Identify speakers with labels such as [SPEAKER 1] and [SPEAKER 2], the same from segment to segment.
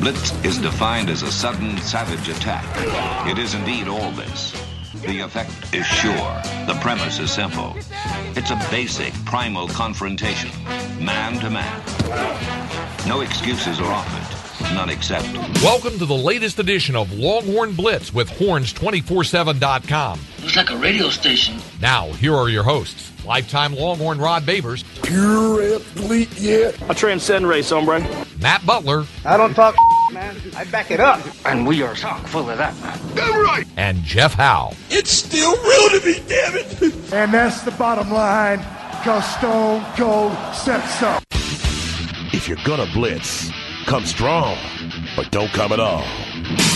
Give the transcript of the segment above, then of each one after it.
[SPEAKER 1] Blitz is defined as a sudden, savage attack. It is indeed all this. The effect is sure. The premise is simple. It's a basic, primal confrontation, man to man. No excuses are offered, none accepted.
[SPEAKER 2] Welcome to the latest edition of Longhorn Blitz with horns247.com.
[SPEAKER 3] It's like a radio station.
[SPEAKER 2] Now, here are your hosts. Lifetime Longhorn Rod Babers,
[SPEAKER 4] Pure athlete, yeah.
[SPEAKER 5] I transcend race, hombre.
[SPEAKER 2] Matt Butler,
[SPEAKER 6] I don't talk, man. I back it up.
[SPEAKER 3] And we are chock full of that.
[SPEAKER 4] Damn right.
[SPEAKER 2] and Jeff Howe.
[SPEAKER 4] It's still real to me, damn it.
[SPEAKER 7] And that's the bottom line, because Stone Cold said so.
[SPEAKER 8] If you're gonna blitz, come strong, but don't come at all.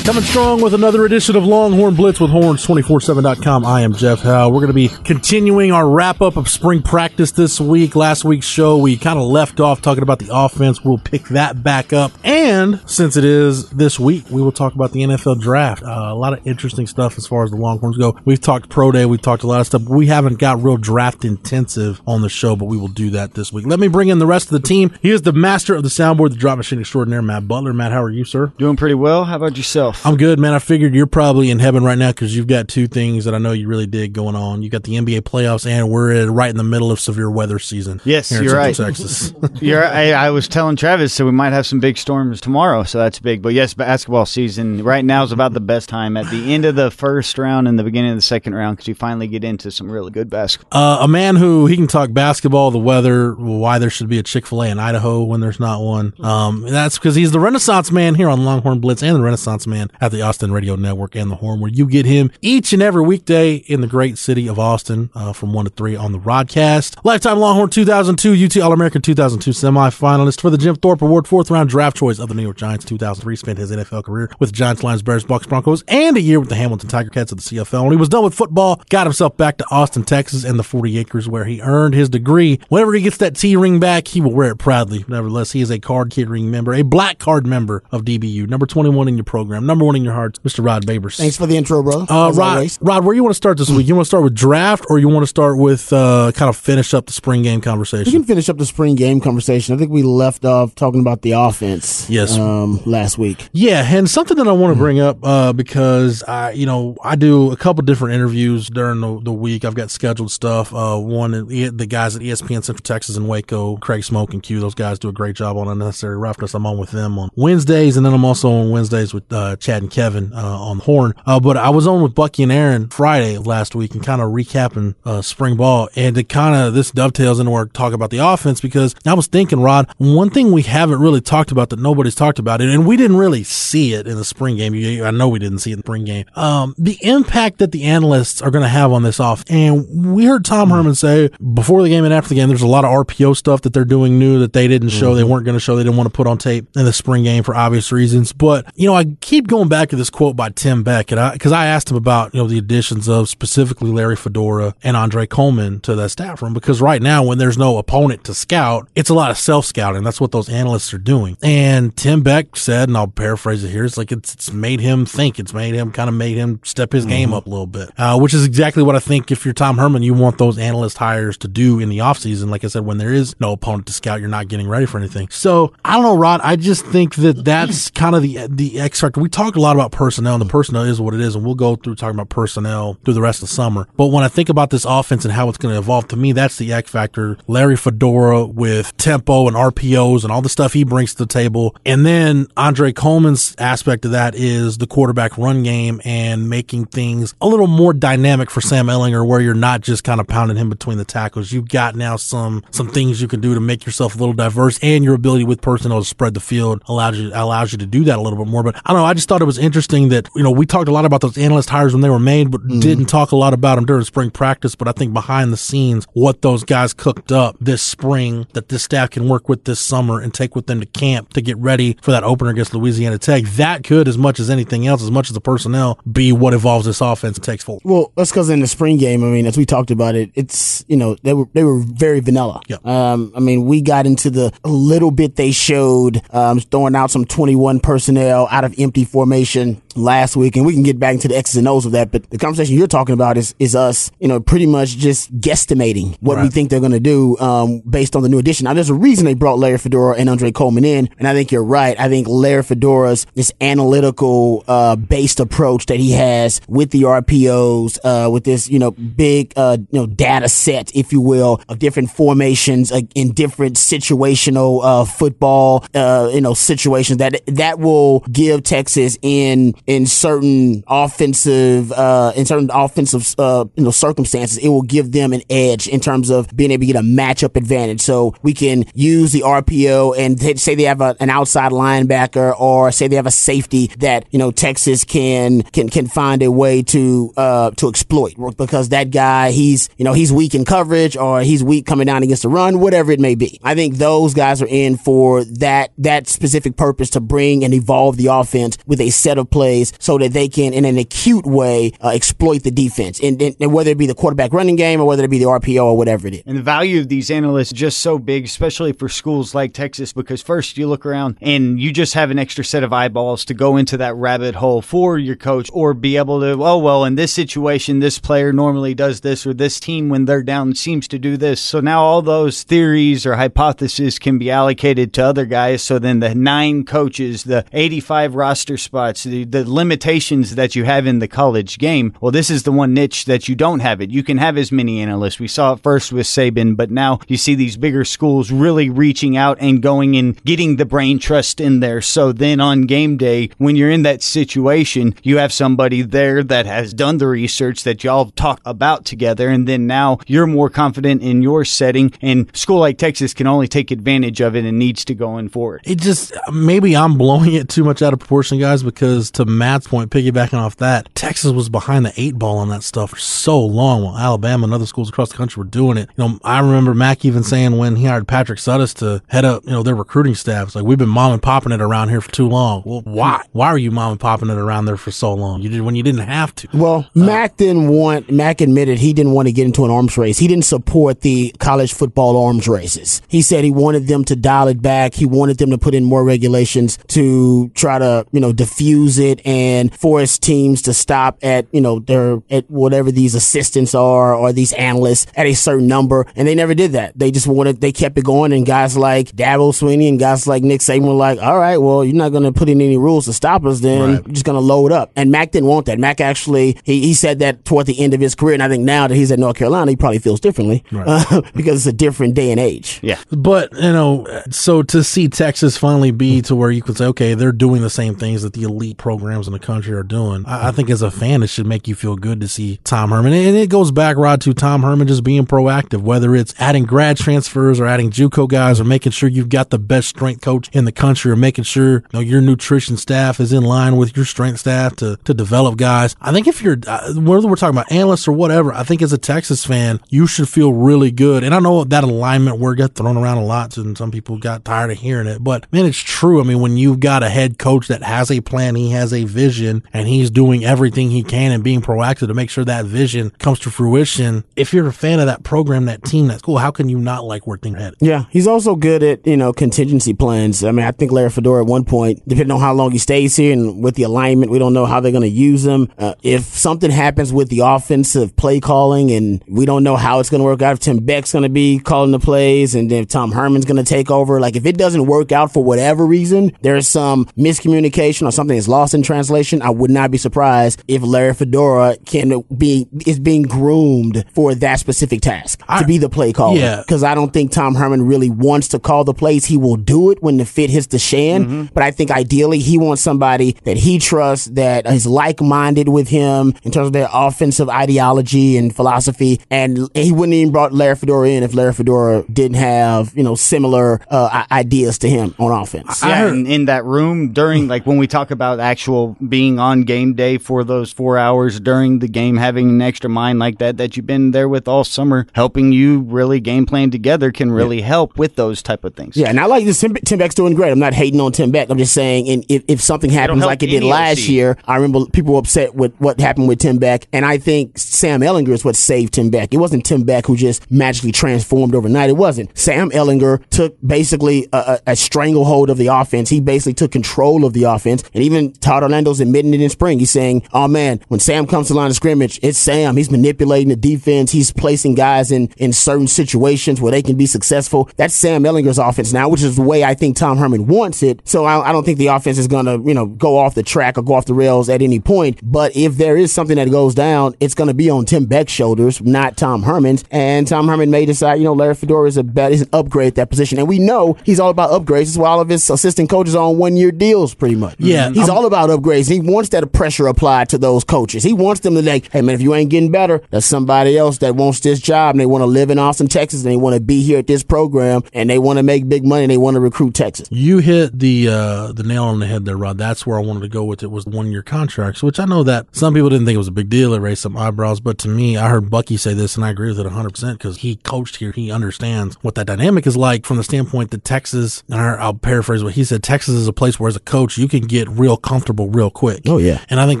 [SPEAKER 9] Coming strong with another edition of Longhorn Blitz with horns247.com. I am Jeff Howe. We're going to be continuing our wrap up of spring practice this week. Last week's show, we kind of left off talking about the offense. We'll pick that back up. And since it is this week, we will talk about the NFL draft. Uh, a lot of interesting stuff as far as the Longhorns go. We've talked pro day. We've talked a lot of stuff. We haven't got real draft intensive on the show, but we will do that this week. Let me bring in the rest of the team. He is the master of the soundboard, the drop machine extraordinaire, Matt Butler. Matt, how are you, sir?
[SPEAKER 6] Doing pretty well. How about yourself?
[SPEAKER 9] I'm good, man. I figured you're probably in heaven right now because you've got two things that I know you really dig going on. You got the NBA playoffs, and we're right in the middle of severe weather season.
[SPEAKER 6] Yes,
[SPEAKER 9] here
[SPEAKER 6] you're
[SPEAKER 9] Central
[SPEAKER 6] right.
[SPEAKER 9] Texas.
[SPEAKER 6] You're, I, I was telling Travis, so we might have some big storms tomorrow, so that's big. But yes, basketball season right now is about the best time at the end of the first round and the beginning of the second round because you finally get into some really good basketball.
[SPEAKER 9] uh, a man who he can talk basketball, the weather, why there should be a Chick Fil A in Idaho when there's not one. Um, that's because he's the Renaissance man here on Longhorn Blitz and the Renaissance man at the Austin Radio Network and the Horn, where you get him each and every weekday in the great city of Austin uh, from one to three on the broadcast. Lifetime Longhorn 2002, UT All American 2002 semifinalist for the Jim Thorpe Award, fourth round draft choice of the New York Giants 2003. Spent his NFL career with Giants, Lions, Bears, Bucks, Broncos, and a year with the Hamilton Tiger Cats of the CFL. When he was done with football, got himself back to Austin, Texas, and the 40 acres where he earned his degree. Whenever he gets that T ring back, he will wear it proudly. Nevertheless, he is a card carrying member, a black card member of DBU, number 21 in your program, number one in your hearts, Mr. Rod Babers.
[SPEAKER 10] Thanks for the intro, brother.
[SPEAKER 9] Uh, Rod,
[SPEAKER 10] always.
[SPEAKER 9] Rod, where you want to start this week? You want to start with draft, or you want to start with uh, kind of finish up the spring game conversation?
[SPEAKER 10] We can finish up the spring game conversation. I think we left off talking about the offense.
[SPEAKER 9] Yes.
[SPEAKER 10] Um, last week.
[SPEAKER 9] Yeah, and something that I want to bring up uh, because I, you know, I do a couple different interviews during the, the week. I've got scheduled stuff. Uh, one, the guys at ESPN Central Texas and Waco, Craig Smoke and Q, those guys do a great job on unnecessary roughness. I'm on with them on Wednesdays, and then I'm also on Wednesdays with uh, Chad and Kevin uh, on the Horn. Uh, but I was on with Bucky and Aaron Friday last week and kind of recapping uh, spring ball, and it kind of this dovetails into our talk about the offense because I was thinking, Rod, one thing we haven't really talked about that nobody's talked about it, and we didn't really see it in the spring game. You- I know we didn't see it in the spring game. Um, the impact that the analysts are going to have on this off, and we heard Tom Herman say before the game and after the game, there's a lot of RPO stuff that they're doing new that they didn't show, they weren't going to show, they didn't want to put on tape in the spring game for obvious reasons. But you know, I keep going back to this quote by Tim Beck, and I because I asked him about you know the additions of specifically Larry Fedora and Andre Coleman to that staff room because right now when there's no opponent to scout, it's a lot of self scouting. That's what those analysts are doing. And Tim Beck said, and I'll paraphrase it here, it's like it's, it's made him think. It's made him kind of made him step his game up a little bit, uh, which is exactly what I think if you're Tom Herman, you want those analyst hires to do in the offseason. Like I said, when there is no opponent to scout, you're not getting ready for anything. So I don't know, Rod. I just think that that's kind of the the X factor. We talk a lot about personnel, and the personnel is what it is, and we'll go through talking about personnel through the rest of the summer. But when I think about this offense and how it's going to evolve, to me, that's the X factor. Larry Fedora with tempo and RPOs and all the stuff he brings to the table, and then Andre Coleman's aspect of that is the quarterback run game and making things a little more dynamic for Sam Ehlinger, where you're not just kind of pounding him between the tackles. You've got now some some things you can do to make yourself a little diverse, and your ability with personnel to spread the field allows you allows you to do that a little bit more. But I don't know. I just thought it was interesting that you know we talked a lot about those analyst hires when they were made, but didn't talk a lot about them during spring practice. But I think behind the scenes, what those guys cooked up this spring that this staff can work with this summer and take with them to camp to get ready for that opener against Louisiana Tech, that could, as much as anything else, as much as the personnel, be what evolves this offense and takes forward.
[SPEAKER 10] Well, that's because in the spring game, I mean, as we talked about it, it's you know they were they were very vanilla.
[SPEAKER 9] Yeah.
[SPEAKER 10] Um, I mean, we got into the little bit they showed um, throwing out some twenty one personnel out of empty formation last week, and we can get back into the X's and O's of that. But the conversation you're talking about is is us, you know, pretty much just guesstimating what right. we think they're going to do um, based on the new addition. Now, there's a reason they brought Larry Fedora and Andre Coleman in, and I think you're right. I think Larry Fedora's this analytical uh, based approach that he has with the RPOs, uh, with this you know big uh, you know data set, if you will, of different formations in different situational uh, football, uh, you know situations that that will give Texas in in certain offensive uh, in certain offensive uh, you know circumstances, it will give them an edge in terms of being able to get a matchup advantage. So we can use the RPO and say they have a, an outside linebacker or say they have a safety that you know Texas can can can find a way to uh, to exploit because that guy he's you know he's weak in coverage or he's weak coming down against the run, whatever it may be. I think those guys are in for that that specific purpose to bring and evolve the offense with a set of plays plays so that they can, in an acute way, uh, exploit the defense. And, and, and, whether it be the quarterback running game or whether it be the RPO or whatever it is.
[SPEAKER 6] And the value of these analysts is just so big, especially for schools like Texas, because first you look around and you just have an extra set of eyeballs to go into that rabbit hole for your coach or be able to, oh, well, in this situation, this player normally does this or this team when they're down seems to do this. So now all those theories or hypotheses can be allocated to other guys. So then the nine coaches, the 85 roster spots, the, the limitations that you have in the college game. Well, this is the one niche that you don't have it. You can have as many analysts. We saw it first with Saban, but now you see these bigger schools really reaching out and going and getting the brain trust in there. So then on game day, when you're in that situation, you have somebody there that has done the research that y'all talk about together. And then now you're more confident in your setting and school like Texas can only take advantage of it and needs to go in for it.
[SPEAKER 9] It just, maybe I'm blowing it too much out of proportion, guys, because to Matt's point, piggybacking off that, Texas was behind the eight ball on that stuff for so long while Alabama and other schools across the country were doing it. You know, I remember Mack even saying when he hired Patrick Suddes to head up, you know, their recruiting staff, it's like, we've been mom and popping it around here for too long. Well, why? Why are you mom and popping it around there for so long? You did when you didn't have to.
[SPEAKER 10] Well, uh, Mack didn't want, Mack admitted he didn't want to get into an arms race. He didn't support the college football arms races. He said he wanted them to dial it back. He wanted them to put in more regulations to try to, you know, diffuse it and force teams to stop at, you know, their, at whatever these assistants are or these analysts at a certain number. And they never did that. They just wanted, they kept it going. And guys like Dabo Swinney and guys like Nick Saban were like, all right, well, you're not going to put in any rules to stop us. Then right. you're just going to load up. And Mack didn't want that. Mack actually, he, he said that toward the end of his career. And I think now that he's at North Carolina, he probably feels differently right. uh, because it's a different day and age.
[SPEAKER 6] Yeah.
[SPEAKER 9] But, you know, so to see Texas finally be to where you could say, okay, they're doing the same things that the elite programs in the country are doing. I, I, think as a fan, it should make you feel good to see Tom Herman. And it goes back, Rod, to Tom Herman just being proactive, whether it's adding grad transfers or adding JUCO guys or making sure you've got the best strength coach in the country or making sure you know, your nutrition staff is in line with your strength staff to, to develop guys. I think if you're, uh, whether we're talking about analysts or whatever, I think as a Texas fan, you should feel really good. And I know that alignment word got thrown around a lot and some people got tired of hearing it, but man, it's true. I mean, when you've got a head coach that has a plan, he has a vision and he's doing everything he can and being proactive to make sure that vision comes to fruition. If you're a fan of that program, that team, that school, how can you not like where things headed?
[SPEAKER 10] Yeah, he's also good at you know contingency plans. I mean, I think Larry Fedora at one point, depending on how long he stays here and with the alignment, we don't know how they're going to use him. Uh, if something happens with the offensive play calling, and we don't know how it's going to work out, if Tim Beck's going to be calling the plays, and then Tom Herman's going to take over, like if it doesn't work out for whatever reason, there's some miscommunication or something is lost in translation. I would not be surprised surprised if Larry Fedora can be is being groomed for that specific task I, to be the play caller. Yeah, because I don't think Tom Herman really wants to call the plays. He will do it when the fit hits the shan. Mm-hmm. But I think ideally he wants somebody that he trusts that is like minded with him in terms of their offensive ideology and philosophy. And he wouldn't even brought Larry Fedora in if Larry Fedora didn't have you know similar uh, ideas to him on offense.
[SPEAKER 6] Yeah, in, in that room during like when we talk about actual being on game day day for those four hours during the game, having an extra mind like that that you've been there with all summer, helping you really game plan together can really yeah. help with those type of things.
[SPEAKER 10] Yeah, and I like this. Tim, Tim Beck's doing great. I'm not hating on Tim Beck. I'm just saying, and if, if something happens like it did last OC. year, I remember people were upset with what happened with Tim Beck, and I think Sam Ehlinger is what saved Tim Beck. It wasn't Tim Beck who just magically transformed overnight. It wasn't. Sam Ehlinger took basically a, a, a stranglehold of the offense. He basically took control of the offense, And even Todd Orlando's admitting it in spring. He's saying, oh man, when Sam comes to line of scrimmage, it's Sam. He's manipulating the defense. He's placing guys in, in certain situations where they can be successful. That's Sam Ehlinger's offense now, which is the way I think Tom Herman wants it. So I, I don't think the offense is going to, you know, go off the track or go off the rails at any point. But if there is something that goes down, it's going to be on Tim Beck's shoulders, not Tom Herman's. And Tom Herman may decide, you know, Larry Fedora is a better, is an upgrade at that position. And we know he's all about upgrades. That's why all of his assistant coaches are on one year deals pretty much.
[SPEAKER 9] Yeah.
[SPEAKER 10] He's
[SPEAKER 9] I'm-
[SPEAKER 10] all about upgrades. He wants that pressure applied to those coaches. He wants them to like, hey man, if you ain't getting better, there's somebody else that wants this job and they want to live in Austin, Texas, and they want to be here at this program and they want to make big money and they want to recruit Texas.
[SPEAKER 9] You hit the uh, the nail on the head there, Rod. That's where I wanted to go with it was one year contracts, which I know that some people didn't think it was a big deal. It raised some eyebrows, but to me, I heard Bucky say this, and I agree with it 100 percent because he coached here. He understands what that dynamic is like from the standpoint that Texas. And I'll paraphrase what he said. Texas is a place where, as a coach, you can get real comfortable real quick.
[SPEAKER 10] Oh, yeah.
[SPEAKER 9] And I think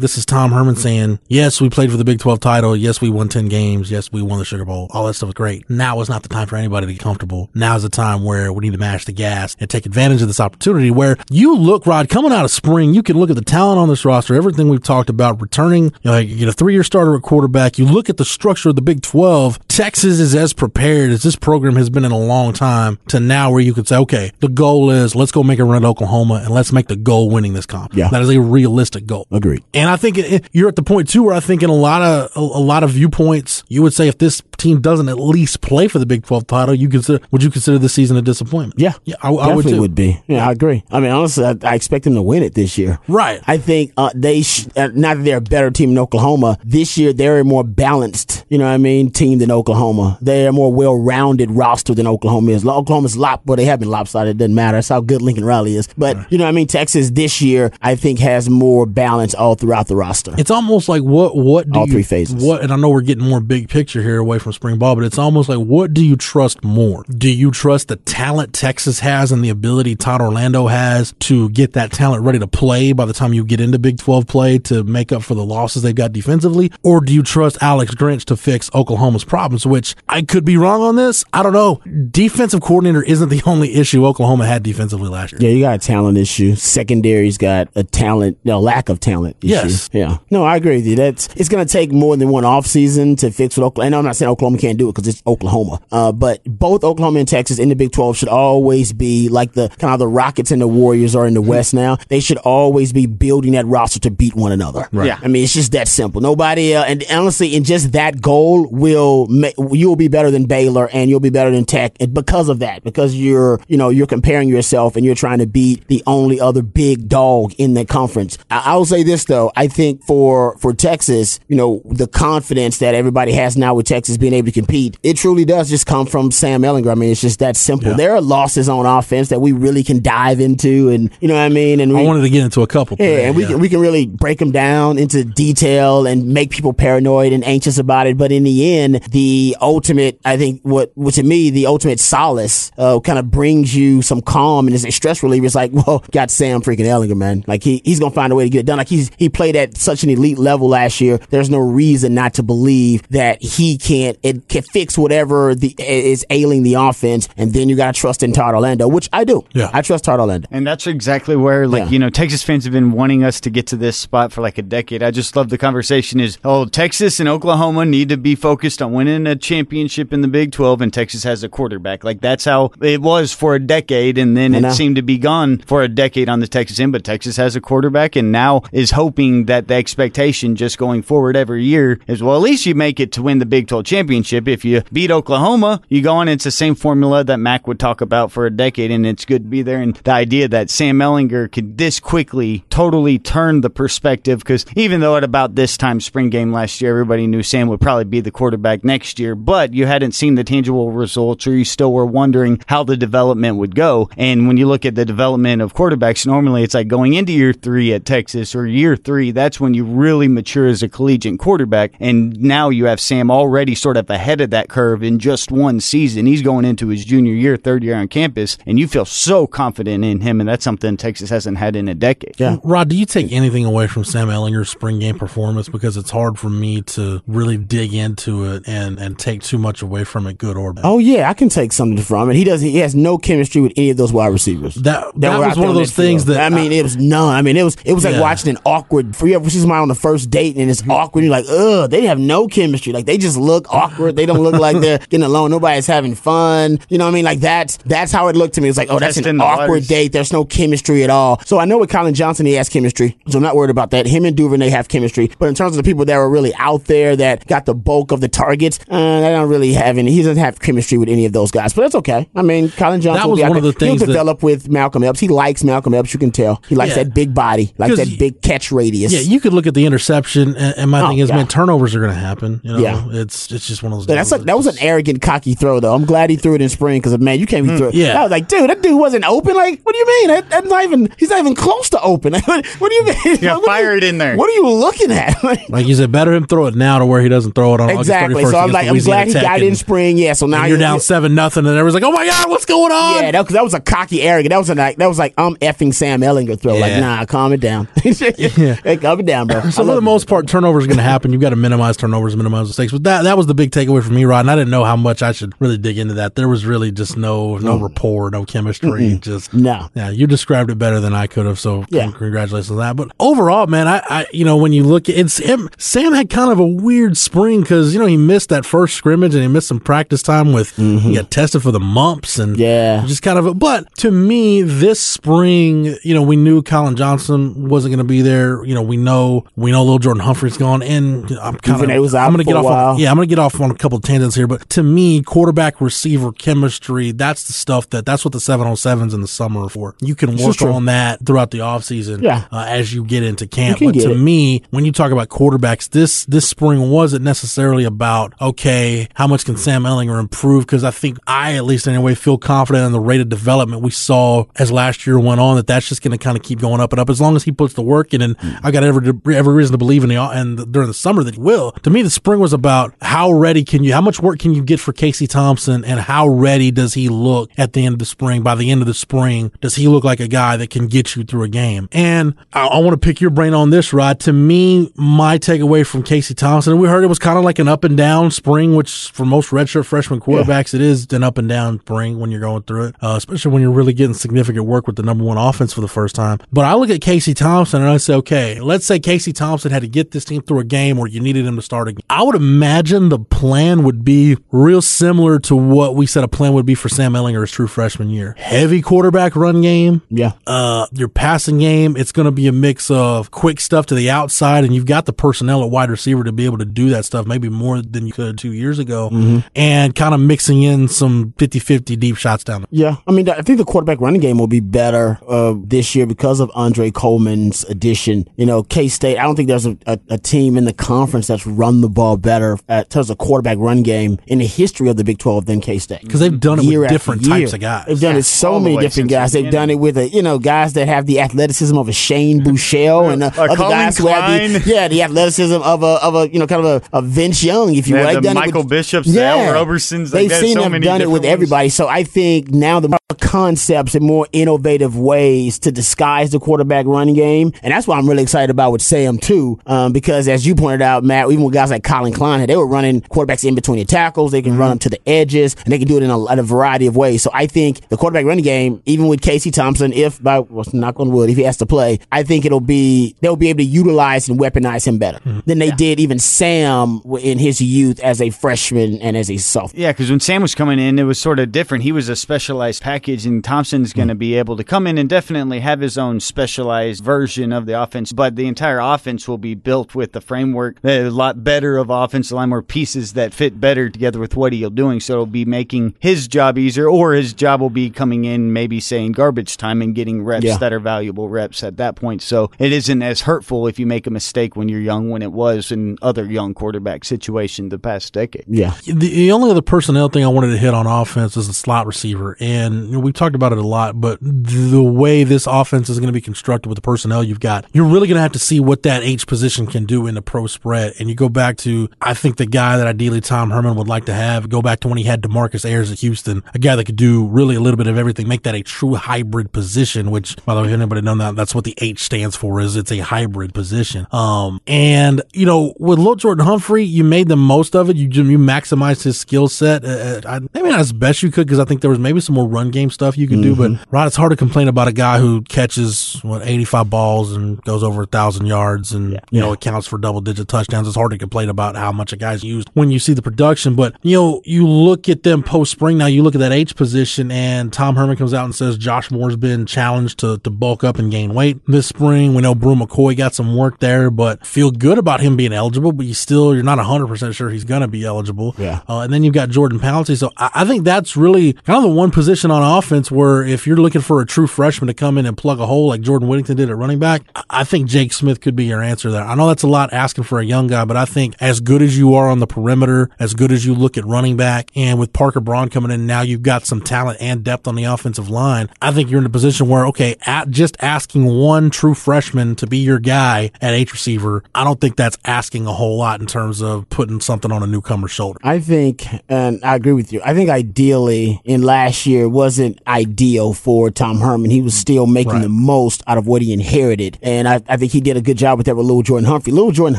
[SPEAKER 9] this is Tom Herman saying, yes, we played for the Big 12 title. Yes, we won 10 games. Yes, we won the Sugar Bowl. All that stuff is great. Now is not the time for anybody to get comfortable. Now is the time where we need to mash the gas and take advantage of this opportunity where you look, Rod, coming out of spring, you can look at the talent on this roster, everything we've talked about, returning, you know, you get a three year starter at quarterback. You look at the structure of the Big 12. Texas is as prepared as this program has been in a long time to now where you could say, okay, the goal is let's go make a run at Oklahoma and let's make the goal winning this
[SPEAKER 10] Yeah.
[SPEAKER 9] That is a realistic goal.
[SPEAKER 10] Agreed.
[SPEAKER 9] And I think it, it- you're at the point too where I think in a lot of a, a lot of viewpoints, you would say if this team doesn't at least play for the Big 12 title, you consider would you consider this season a disappointment?
[SPEAKER 10] Yeah,
[SPEAKER 9] yeah, I, I would
[SPEAKER 10] would be. Yeah, I agree. I mean, honestly, I, I expect them to win it this year.
[SPEAKER 9] Right.
[SPEAKER 10] I think uh, they sh- uh, not that they're a better team in Oklahoma this year. They're a more balanced, you know what I mean, team than Oklahoma. They're a more well-rounded roster than Oklahoma is. Oklahoma's lop, but they have been lopsided. It doesn't matter. That's how good Lincoln Riley is. But you know what I mean. Texas this year, I think, has more balance all throughout the roster.
[SPEAKER 9] It's almost like what what do
[SPEAKER 10] All
[SPEAKER 9] you,
[SPEAKER 10] three phases.
[SPEAKER 9] What and I know we're getting more big picture here away from spring ball, but it's almost like what do you trust more? Do you trust the talent Texas has and the ability Todd Orlando has to get that talent ready to play by the time you get into Big 12 play to make up for the losses they've got defensively? Or do you trust Alex Grinch to fix Oklahoma's problems, which I could be wrong on this? I don't know. Defensive coordinator isn't the only issue Oklahoma had defensively last year.
[SPEAKER 10] Yeah, you got a talent issue. Secondary's got a talent, no lack of talent issue.
[SPEAKER 9] Yes.
[SPEAKER 10] Yeah. No, I agree with you. That's it's going to take more than one offseason to fix what Oklahoma. And I'm not saying Oklahoma can't do it because it's Oklahoma. Uh, but both Oklahoma and Texas in the Big 12 should always be like the kind of the Rockets and the Warriors are in the West now. They should always be building that roster to beat one another.
[SPEAKER 6] Right. Yeah.
[SPEAKER 10] I mean, it's just that simple. Nobody, uh, and honestly, in just that goal will ma- you'll be better than Baylor and you'll be better than Tech and because of that, because you're, you know, you're comparing yourself and you're trying to beat the only other big dog in the conference. I, I will say this though, I think for for Texas, you know, the confidence that everybody has now with Texas being able to compete, it truly does just come from Sam Ehlinger. I mean, it's just that simple. There are losses on offense that we really can dive into, and you know what I mean. And we,
[SPEAKER 9] I wanted to get into a couple.
[SPEAKER 10] yeah,
[SPEAKER 9] today,
[SPEAKER 10] and we can we can really break them down into detail and make people paranoid and anxious about it. But in the end, the ultimate, I think, what, what to me, the ultimate solace, uh, kind of brings you some calm and is a stress reliever. It's like, well, got Sam freaking Ehlinger, man. Like he he's gonna find a way to get it done. Like he's he played at such an elite level last year. There's no reason not to believe that he can't it can fix whatever the is ailing the offense. And then you gotta trust in Todd Orlando, which I do.
[SPEAKER 9] Yeah.
[SPEAKER 10] I trust Todd Orlando.
[SPEAKER 6] And that's exactly where, like,
[SPEAKER 10] Yeah.
[SPEAKER 6] you know, Texas fans have been wanting us to get to this spot for like a decade. I just love the conversation is, oh, Texas and Oklahoma need to be focused on winning a championship in the Big 12, and Texas has a quarterback. Like, that's how it was for a decade, and then
[SPEAKER 10] I
[SPEAKER 6] it
[SPEAKER 10] know.
[SPEAKER 6] seemed to be gone for a decade on the Texas end, but Texas has a quarterback, and now is hoping that the expectation just going forward every year is, well, at least you make it to win the Big 12 championship. If you beat Oklahoma, you go on, it's the same formula that Mack would talk about for a decade, and it's good to be there. And the idea that Sam Ehlinger could this quickly totally turn the perspective, because even though at about this time spring game last year, everybody knew Sam would probably be the quarterback next year, but you hadn't seen the tangible results, or you still were wondering how the development would go. And when you look at the development of quarterbacks, normally it's like going into year three at Texas or year three, that's when you really mature as a collegiate quarterback. And now you have Sam already sort of ahead of that curve in just one season. He's going into his junior year, third year on campus, and you feel so confident in him. And that's something Texas hasn't had in a decade.
[SPEAKER 10] Yeah.
[SPEAKER 9] Rod, do you take anything away from Sam Ehlinger's spring game performance? Because it's hard for me to really dig into it and, and take too much away from it, good or bad.
[SPEAKER 10] Oh yeah, I can take something from it. He doesn't, He has no chemistry with any of those wide receivers.
[SPEAKER 9] That-
[SPEAKER 10] were
[SPEAKER 9] that was one of those things
[SPEAKER 10] field.
[SPEAKER 9] that
[SPEAKER 10] I mean, it was was none. I mean, it was it was like
[SPEAKER 9] Yeah.
[SPEAKER 10] watching an awkward. For you ever see somebody on the first date and it's awkward, you're like, ugh, they have no chemistry. Like they just look awkward. They don't look like they're getting along. Nobody's having fun. You know what I mean? Like that's that's how it looked to me. It's like, oh, that's an awkward
[SPEAKER 6] waters.
[SPEAKER 10] date. There's no chemistry at all. So I know with Collin Johnson, he has chemistry. So I'm not worried about that. Him and Duvernay have chemistry. But in terms of the people that were really out there that got the bulk of the targets, uh, they don't really have any. He doesn't have chemistry with any of those guys. But that's okay. I mean, Collin Johnson
[SPEAKER 9] That was one of the things
[SPEAKER 10] He'll
[SPEAKER 9] that-
[SPEAKER 10] develop with Malcolm Epps. He likes Malcolm Epps. You can tell. He likes
[SPEAKER 9] Yeah.
[SPEAKER 10] that big body, likes
[SPEAKER 9] 'Cause
[SPEAKER 10] that big catch radius.
[SPEAKER 9] Yeah, you could look at the interception, and, and my
[SPEAKER 10] Oh,
[SPEAKER 9] thing is,
[SPEAKER 10] yeah.
[SPEAKER 9] man, turnovers are going to happen. You know,
[SPEAKER 10] Yeah.
[SPEAKER 9] it's it's just one of those.
[SPEAKER 10] But that's
[SPEAKER 9] deals
[SPEAKER 10] a, that was an arrogant, cocky throw, though. I'm glad he threw it in spring because, man, you can't be throw.
[SPEAKER 9] Mm, yeah.
[SPEAKER 10] I was like, dude, that dude wasn't open. Like, what do you mean? That, that's not even. He's not even close to open. what, what do you mean?
[SPEAKER 6] Yeah,
[SPEAKER 10] What are
[SPEAKER 6] fire
[SPEAKER 10] you-
[SPEAKER 6] it in there.
[SPEAKER 10] What are you looking at? Like,
[SPEAKER 9] like you said, better him throw it now to where he doesn't throw it on
[SPEAKER 10] exactly.
[SPEAKER 9] August 31st
[SPEAKER 10] So I'm
[SPEAKER 9] against
[SPEAKER 10] like, I'm
[SPEAKER 9] Louisiana
[SPEAKER 10] glad he got it in spring. Yeah. So now
[SPEAKER 9] you're down seven nothing, and everyone's like, "Oh my god, what's going on?"
[SPEAKER 10] Yeah, that, cause that was a cocky, arrogant. That was a, like that was like I'm effing Sam Ehlinger throw. Like, nah, calm it down. hey, calm it down, bro.
[SPEAKER 9] So for the most part, turnovers are going to happen. You've got to minimize turnovers, minimize mistakes. But that that was the big takeaway for me, Rod. And I didn't know how much I should really dig into that. There was really just no no rapport, no chemistry. Just
[SPEAKER 10] No.
[SPEAKER 9] yeah. You described it better than I could have. So
[SPEAKER 10] Yeah.
[SPEAKER 9] congratulations on that. But overall, man, I, I you know when you look at it, Sam, Sam had kind of a weird spring because you know he missed that first scrimmage and he missed some practice time with he got tested for the mumps and
[SPEAKER 10] Mm-hmm. Yeah.
[SPEAKER 9] just kind of. A, but to me, this spring, you know, we knew Collin Johnson wasn't going to be there. You know, we know we know little Jordan Humphrey's gone, and I'm kind of I'm going to get off. On, yeah, I'm going to get off on a couple of tangents here, but to me, quarterback receiver chemistry, that's the stuff that that's what the 707s in the summer are for. You can work on that throughout the offseason
[SPEAKER 10] Yeah.
[SPEAKER 9] uh, as you get into camp. But to
[SPEAKER 10] it.
[SPEAKER 9] me, when you talk about quarterbacks, this this spring wasn't necessarily about okay, how much can Sam Ehlinger improve? Because I think I, at least anyway, feel confident in the rate of development we saw as last year went on. That that's just going to kind of keep going up and up as long as he puts the work in. And I got every every reason to believe in the and during the summer that he will. To me, the spring was about how ready can you, how much work can you get for Casey Thompson, and how ready does he look at the end of the spring? By the end of the spring, does he look like a guy that can get you through a game? And I, I want to pick your brain on this, Rod. To me, my takeaway from Casey Thompson, and we heard it was kind of like an up and down spring, which for most redshirt freshman quarterbacks, it is an up and down spring when you're going through it, uh, especially when you're really getting significant work with the number one offense for the first time. But I look at Casey Thompson and I say, okay, let's say Casey Thompson had to get this team through a game where you needed him to start a game. I would imagine the plan would be real similar to what we said a plan would be for Sam Ehlinger his true freshman year. Heavy quarterback run game.
[SPEAKER 10] Yeah.
[SPEAKER 9] Uh, your passing game, it's going to be a mix of quick stuff to the outside, and you've got the personnel at wide receiver to be able to do that stuff, maybe more than you could two years ago, and kind of mixing in some 50 50 deep shots down there.
[SPEAKER 10] Yeah, I mean, I think the quarterback running game will be better uh, this year because of Andre Coleman's addition. You know, K State. I don't think there's a, a, a team in the conference that's run the ball better uh, in terms of quarterback run game in the history of the Big Twelve than K State.
[SPEAKER 9] Because they've done it
[SPEAKER 10] Year
[SPEAKER 9] with
[SPEAKER 10] after
[SPEAKER 9] different
[SPEAKER 10] year.
[SPEAKER 9] types of guys.
[SPEAKER 10] They've done
[SPEAKER 6] Yeah,
[SPEAKER 10] it so many different guys. They've done it with a you know guys that have the athleticism of a Shane Bouchel and uh,
[SPEAKER 6] A
[SPEAKER 10] other
[SPEAKER 6] Colin
[SPEAKER 10] guys who have the yeah the athleticism of a of a you know kind of a, a Vince Young if you
[SPEAKER 6] They
[SPEAKER 10] will.
[SPEAKER 6] have the Michael
[SPEAKER 10] with-
[SPEAKER 6] Bishops, the Ell Robersons, like,
[SPEAKER 10] They've
[SPEAKER 6] there's
[SPEAKER 10] seen
[SPEAKER 6] so
[SPEAKER 10] them
[SPEAKER 6] many
[SPEAKER 10] done it with
[SPEAKER 6] ones.
[SPEAKER 10] everybody. So I think now the more concepts and more innovative ways to disguise the quarterback running game, and that's what I'm really excited about with Sam too, um, because as you pointed out, Matt, even with guys like Collin Klein, they were running quarterbacks in between the tackles. They can
[SPEAKER 6] Mm-hmm.
[SPEAKER 10] run them to the edges, and they can do it in a, in a variety of ways. So I think the quarterback running game, even with Casey Thompson, if by well, knock on wood, if he has to play, I think it'll be they'll be able to utilize and weaponize him better
[SPEAKER 6] Mm-hmm.
[SPEAKER 10] than they did even Sam in his youth as a freshman and as a sophomore.
[SPEAKER 6] Yeah, because when Sam was coming in, it was sort of different. He was a specialized package, and Thompson's going to be able to come in and definitely have his own specialized version of the offense. But the entire offense will be built with the framework, a lot better of offense, a lot more pieces that fit better together with what he'll doing. So it'll be making his job easier, or his job will be coming in, maybe saying garbage time and getting reps
[SPEAKER 10] Yeah.
[SPEAKER 6] that are valuable reps at that point. So it isn't as hurtful if you make a mistake when you're young, when it was in other young quarterback situations the past decade.
[SPEAKER 10] Yeah.
[SPEAKER 9] The, the only other personnel thing I wanted to hit on offense is the slot receiver. And you know, we've talked about it a lot, but the way this offense is going to be constructed with the personnel you've got, you're really going to have to see what that H position can do in the pro spread. And you go back to, I think the guy that ideally Tom Herman would like to have, go back to when he had DeMarcus Ayers at Houston, a guy that could do really a little bit of everything, make that a true hybrid position, which, by the way, if anybody known that, that's what the H stands for, is it's a hybrid position. Um, and, you know, with Lil Jordan Humphrey, you made the most of it. You, you maximized his skill set. Uh, I, maybe not as best you could, because I think there was maybe some more run game stuff you could do, but Rod, it's hard to complain about a guy who catches catches what 85 balls and goes over a thousand yards, and
[SPEAKER 10] Yeah.
[SPEAKER 9] you know it counts for double digit touchdowns. It's hard to complain about how much a guy's used when you see the production. But you know, you look at them post spring now. You look at that H position, and Tom Herman comes out and says Josh Moore's been challenged to to bulk up and gain weight this spring. We know Bru McCoy got some work there, but feel good about him being eligible. But you still you're not 100 percent sure he's going to be eligible.
[SPEAKER 10] Yeah.
[SPEAKER 9] Uh, and then you've got Jordan Pouncey. So I, I think that's really kind of the one position on offense where if you're looking for a true freshman to come in and plug a hole like Jordan Whittington did at running back, I- think Jake Smith could be your answer there. I know that's a lot asking for a young guy, but I think as good as you are on the perimeter, as good as you look at running back, and with Parker Braun coming in now, you've got some talent and depth on the offensive line. I think you're in a position where, okay, at just asking one true freshman to be your guy at H receiver, I don't think that's asking a whole lot in terms of putting something on a newcomer's shoulder.
[SPEAKER 10] I think, and I agree with you. I think ideally in last year wasn't ideal for Tom Herman. He was still making
[SPEAKER 9] Right.
[SPEAKER 10] the most out of what he inherited. And I, I think he did a good job with that with Lil Jordan Humphrey. Little Jordan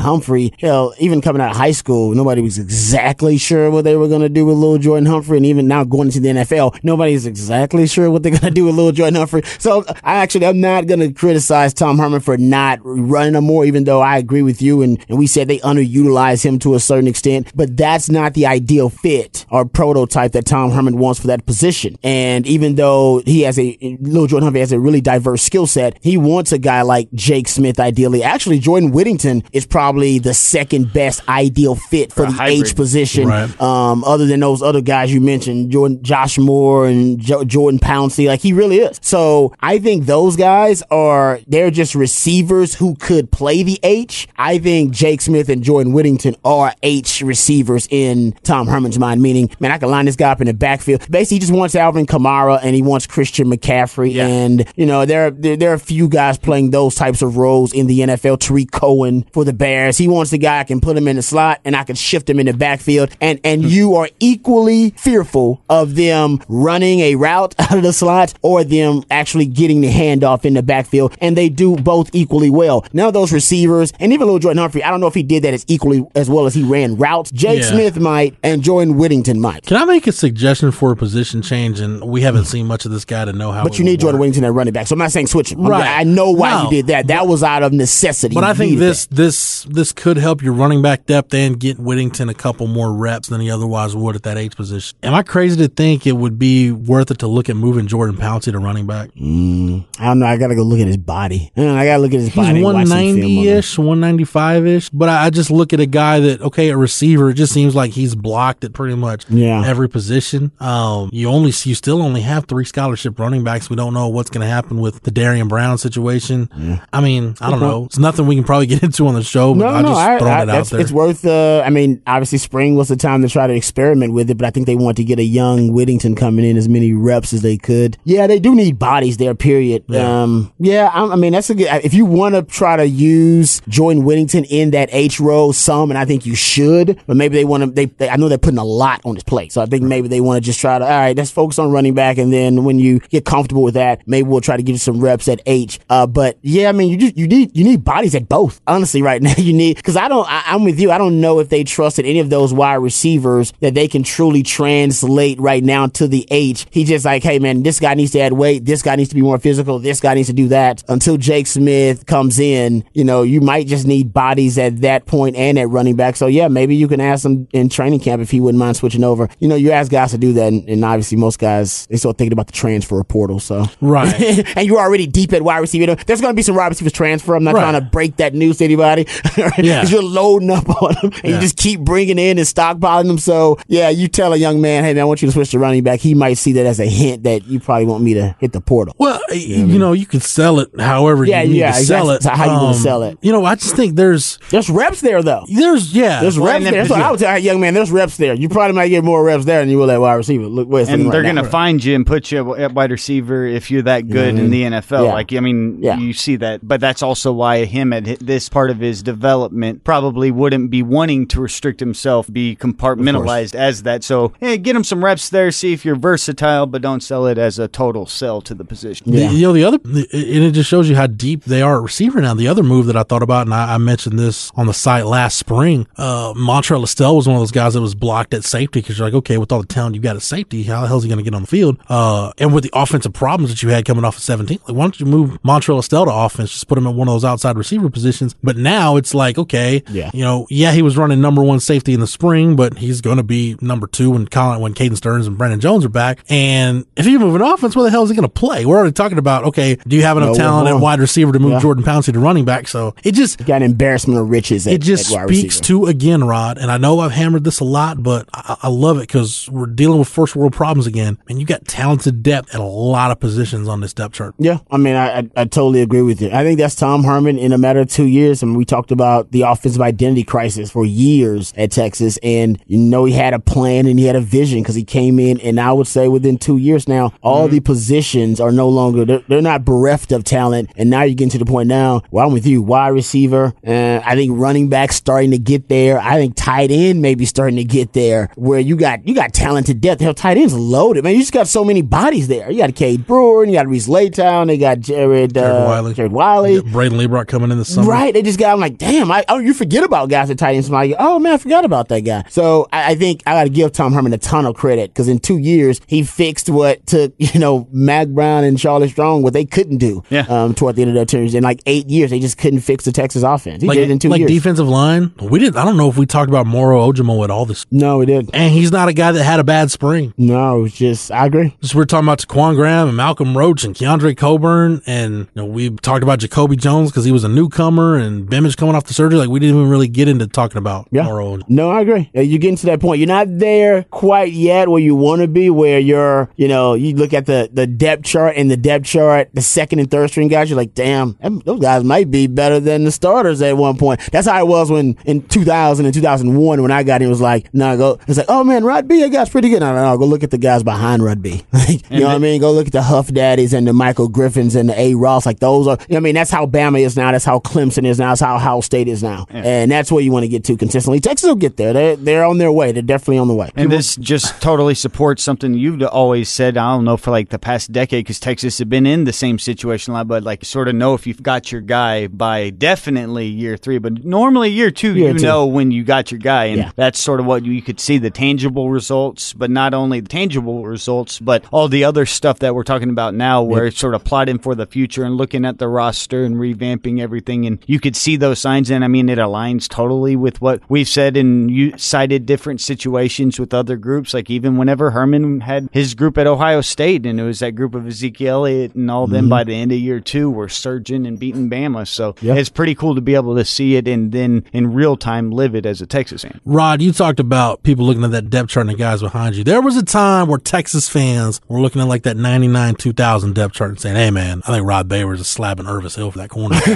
[SPEAKER 10] Humphrey, hell, even coming out of high school, nobody was exactly sure what they were going to do with Little Jordan Humphrey. And even now going into the NFL, nobody's exactly sure what they're going to do with Little Jordan Humphrey. So I actually, I'm not going to criticize Tom Herman for not running him more, even though I agree with you. And, and we said they underutilize him to a certain extent, but that's not the ideal fit or prototype that Tom Herman wants for that position. And even though he has a, Little Jordan Humphrey has a really diverse skill set, he wants a guy like Jake Smith ideally. Actually, Jordan Whittington is probably the second best ideal fit for,
[SPEAKER 6] For
[SPEAKER 10] the. H position.
[SPEAKER 9] Right.
[SPEAKER 10] Um, other than those other guys you mentioned, Jordan, Josh Moore and jo- Jordan Pouncey, like he really is. So I think those guys are, they're just receivers who could play the H. I think Jake Smith and Jordan Whittington are H receivers in Tom Herman's mind, meaning, man, I can line this guy up in the backfield. Basically, he just wants Alvin Kamara and he wants Christian McCaffrey.
[SPEAKER 6] Yeah.
[SPEAKER 10] And, you know, there, there, there are a few guys playing those types of roles in the NFL. Tarik Cohen for the Bears. He wants the guy I can put him in the slot and I can shift him in the backfield. And, and you are equally fearful of them running a route out of the slot or them actually getting the handoff in the backfield. And they do both equally well. Now those receivers and even little Jordan Humphrey, I don't know if he did that as equally as well as he ran routes. Jake
[SPEAKER 9] Yeah.
[SPEAKER 10] Smith might and Jordan Whittington might.
[SPEAKER 9] Can I make a suggestion for a position change? And we haven't seen much of this guy to know how.
[SPEAKER 10] But you need Jordan
[SPEAKER 9] work.
[SPEAKER 10] Whittington at running back. So I'm not saying switch.
[SPEAKER 9] Right.
[SPEAKER 10] I know why
[SPEAKER 9] No.
[SPEAKER 10] you did that. That was out of necessity.
[SPEAKER 9] But
[SPEAKER 10] You
[SPEAKER 9] I think this this this could help your running back depth and get Whittington a couple more reps than he otherwise would at that H position. Am I crazy to think it would be worth it to look at moving Jordan Pouncey to running back?
[SPEAKER 10] I don't know. I gotta go look at his body. Mm, I gotta look at his
[SPEAKER 9] He's
[SPEAKER 10] body. and watch
[SPEAKER 9] one
[SPEAKER 10] some film on him.
[SPEAKER 9] ninety ish, one ninety five ish. But I, I just look at a guy that okay, a receiver. It just seems like he's blocked at pretty much
[SPEAKER 10] Yeah.
[SPEAKER 9] every position. Um, you only you still only have three scholarship running backs. We don't know what's going to happen with the Derrian Brown situation. I mean, I don't know. It's nothing we can probably get into on the show. But
[SPEAKER 10] No,
[SPEAKER 9] I
[SPEAKER 10] no,
[SPEAKER 9] just
[SPEAKER 10] I,
[SPEAKER 9] throwing
[SPEAKER 10] I,
[SPEAKER 9] it out there.
[SPEAKER 10] it's worth. Uh, I mean, obviously, spring was the time to try to experiment with it, but I think they want to get a young Whittington coming in as many reps as they could. Yeah, they do need bodies there. Period.
[SPEAKER 9] Yeah.
[SPEAKER 10] Um, yeah, I, I mean, that's a good. If you want to try to use Jordan Whittington in that H role, some, and I think you should, but maybe they want to. They, they, I know they're putting a lot on his plate, so I think maybe they want to just try to. All right, let's focus on running back, and then when you get comfortable with that, maybe we'll try to give you some reps at H. Uh, but yeah, I mean, you just you need you need bodies at both. Honestly, right now you need because I don't. I, I'm with you. I don't know if they trusted any of those wide receivers that they can truly translate right now to the H. He just like, hey man, this guy needs to add weight. This guy needs to be more physical. This guy needs to do that. Until Jake Smith comes in, you know, you might just need bodies at that point and at running back. So yeah, maybe you can ask him in training camp if he wouldn't mind switching over. You know, you ask guys to do that, and, and obviously most guys they start thinking about the transfer portal. So
[SPEAKER 9] Right.
[SPEAKER 10] and you're already deep at wide receiver. There's going to be some wide receivers transfer. I'm not
[SPEAKER 9] Right.
[SPEAKER 10] trying to break that news to anybody.
[SPEAKER 9] Yeah.
[SPEAKER 10] 'Cause you're loading up on them and you just keep bringing in and stockpiling them. So yeah, you tell a young man, hey man, I want you to switch to running back. He might see that as a hint that you probably want me to hit the portal.
[SPEAKER 9] Well, you know, you can sell it however
[SPEAKER 10] Yeah,
[SPEAKER 9] you need
[SPEAKER 10] yeah,
[SPEAKER 9] to sell
[SPEAKER 10] exactly.
[SPEAKER 9] it.
[SPEAKER 10] So how you gonna
[SPEAKER 9] Um,
[SPEAKER 10] sell it?
[SPEAKER 9] You know, I just think there's
[SPEAKER 10] There's reps there though.
[SPEAKER 9] there's yeah,
[SPEAKER 10] There's
[SPEAKER 6] Well,
[SPEAKER 10] reps there.
[SPEAKER 6] then-
[SPEAKER 10] That's what I would tell a young man. There's reps there. You probably might get more reps there than you will at wide receiver. Look, where's
[SPEAKER 6] and they're
[SPEAKER 10] right
[SPEAKER 6] going to find you and put you at wide receiver if you're that good in the NFL.
[SPEAKER 10] Yeah.
[SPEAKER 6] Like, I mean,
[SPEAKER 10] Yeah.
[SPEAKER 6] you see that, but that's also why him at this part of his development probably wouldn't be wanting to restrict himself, be compartmentalized as that. So, hey, get him some reps there, see if you're versatile, but don't sell it as a total sell to the position.
[SPEAKER 9] The, you know, the other, and it just shows you how deep they are at receiver now. The other move that I thought about, and I, I mentioned this on the site last spring, uh, Montreal Estelle was one of those guys that was blocked at safety because you're like, okay, with all the talent you got at safety, how the hell is he going to get on the field? Uh, and with the offensive problems that you had coming off of 17 like, why don't you move Montreal Estelle to offense? Just put him in one of those outside receiver positions. But now it's like, okay,
[SPEAKER 10] Yeah.
[SPEAKER 9] you know, yeah, he was running number one safety in the spring, but he's going to be number two when Colin, when Caden Sterns and Brandon Jones are back. And if you move an offense, where the hell is he going to play? We're already talking about, okay, do you have enough
[SPEAKER 10] No,
[SPEAKER 9] talent at wide receiver to move
[SPEAKER 10] Yeah.
[SPEAKER 9] Jordan Pouncey to running back? So it just,
[SPEAKER 10] Got an embarrassment of riches. At,
[SPEAKER 9] it just
[SPEAKER 10] at
[SPEAKER 9] speaks
[SPEAKER 10] receiver.
[SPEAKER 9] to again, Rod, and I know I've hammered this a lot, but I, I love it because we're dealing with first world problems again. And you got talented depth at a lot of positions on this depth chart.
[SPEAKER 10] Yeah, I mean, I, I I totally agree with you. I think that's Tom Herman in a matter of two years. I mean, we talked about the offensive identity crisis for years at Texas, and you know he had a plan and he had a vision because he came in, and I would say within two years now, all
[SPEAKER 9] Mm-hmm.
[SPEAKER 10] the positions are no longer they're, they're not bereft of talent, and now you're getting to the point now. Well, I'm with you, wide receiver. Uh, I think running back starting to get there. I think tight end maybe starting to get there where you got you got talented depth. Hell, tight end's loaded, man. You just got so many bodies there. You got Cade Brewer, and you got Reese Leitao, they got Jared, uh,
[SPEAKER 9] Jared Wiley.
[SPEAKER 10] Jared Wiley.
[SPEAKER 9] Brayden Liebrock coming in the summer.
[SPEAKER 10] Right, they just got. I'm like, damn. I oh, you forget about guys at tight ends. I'm like, oh man, I forgot about that guy. So I, I think I got to give Tom Herman a ton of credit because in two years he fixed what took you know Mack Brown and Charlie Strong what they couldn't do.
[SPEAKER 6] Yeah.
[SPEAKER 10] Um, toward the end of their terms in like eight years, they just couldn't fix the Texas offense. He
[SPEAKER 9] Like,
[SPEAKER 10] did it in two
[SPEAKER 9] like
[SPEAKER 10] years.
[SPEAKER 9] defensive line, we didn't, I don't know if we talked about Moro Ojomo at all this,
[SPEAKER 10] no, we did.
[SPEAKER 9] and he's not a guy that had a bad spring.
[SPEAKER 10] No, it was just I agree.
[SPEAKER 9] Just we're talking about Ta'Quon Graham and Malcolm Roach and Keondre Coburn, and you know, we talked about Jacoby Jones because he was a newcomer and Bimage coming off the surgery. Like we didn't even really get into talking about
[SPEAKER 10] Yeah.
[SPEAKER 9] Moro.
[SPEAKER 10] No, I agree. Uh, You're getting to that point. You're not there quite yet where you want to be, where you're, you know, you look at the, the depth chart and the depth chart, the second and third string guys, you're like, damn, those guys might be better than the starters at one point. That's how it was when in 2000 and 2001 when I got in, it was like, no, go, it's like, oh man, Rod B, that guy's pretty good. No, no, no, go look at the guys behind Rod B. you know what I mean? Go look at the Huff Daddies and the Michael Griffins and the A. Ross. Like those are, you know I mean? That's how Bama is now. That's how Clemson is now. That's how Ohio State is now. And that's where you want to get to consistently. Texas will get there. They're, they're on their way. They're definitely on the way.
[SPEAKER 6] And this just totally supports something you've always said. I don't know for like the past decade because Texas had been in the same situation a lot, but like sort of know if you've got your guy by definitely year three, but normally year two,
[SPEAKER 10] Year
[SPEAKER 6] you
[SPEAKER 10] two.
[SPEAKER 6] know when you got your guy, and
[SPEAKER 10] Yeah.
[SPEAKER 6] that's sort of what you, could see the tangible results, but not only the tangible results, but all the other stuff that we're talking about now, where it's sort of plotting for the future and looking at the roster and revamping everything, and you could see those signs. And I mean, it aligns totally with what we've said, and you cited different situations with other groups, like even whenever Herman had his group at Ohio State, and it was that group of Ezekiel Elliott and all them mm-hmm. by the end of year two were surging and beating Bama. So
[SPEAKER 10] Yeah.
[SPEAKER 6] it's pretty cool to be able to see it and then in real time live it as a Texas fan.
[SPEAKER 9] Rod, you talked about people looking at that depth chart and the guys behind you. There was a time where Texas fans were looking at like that 99 2000 depth chart and saying, hey, man, I think Rod Babers is slapping Irvis Hill for that corner.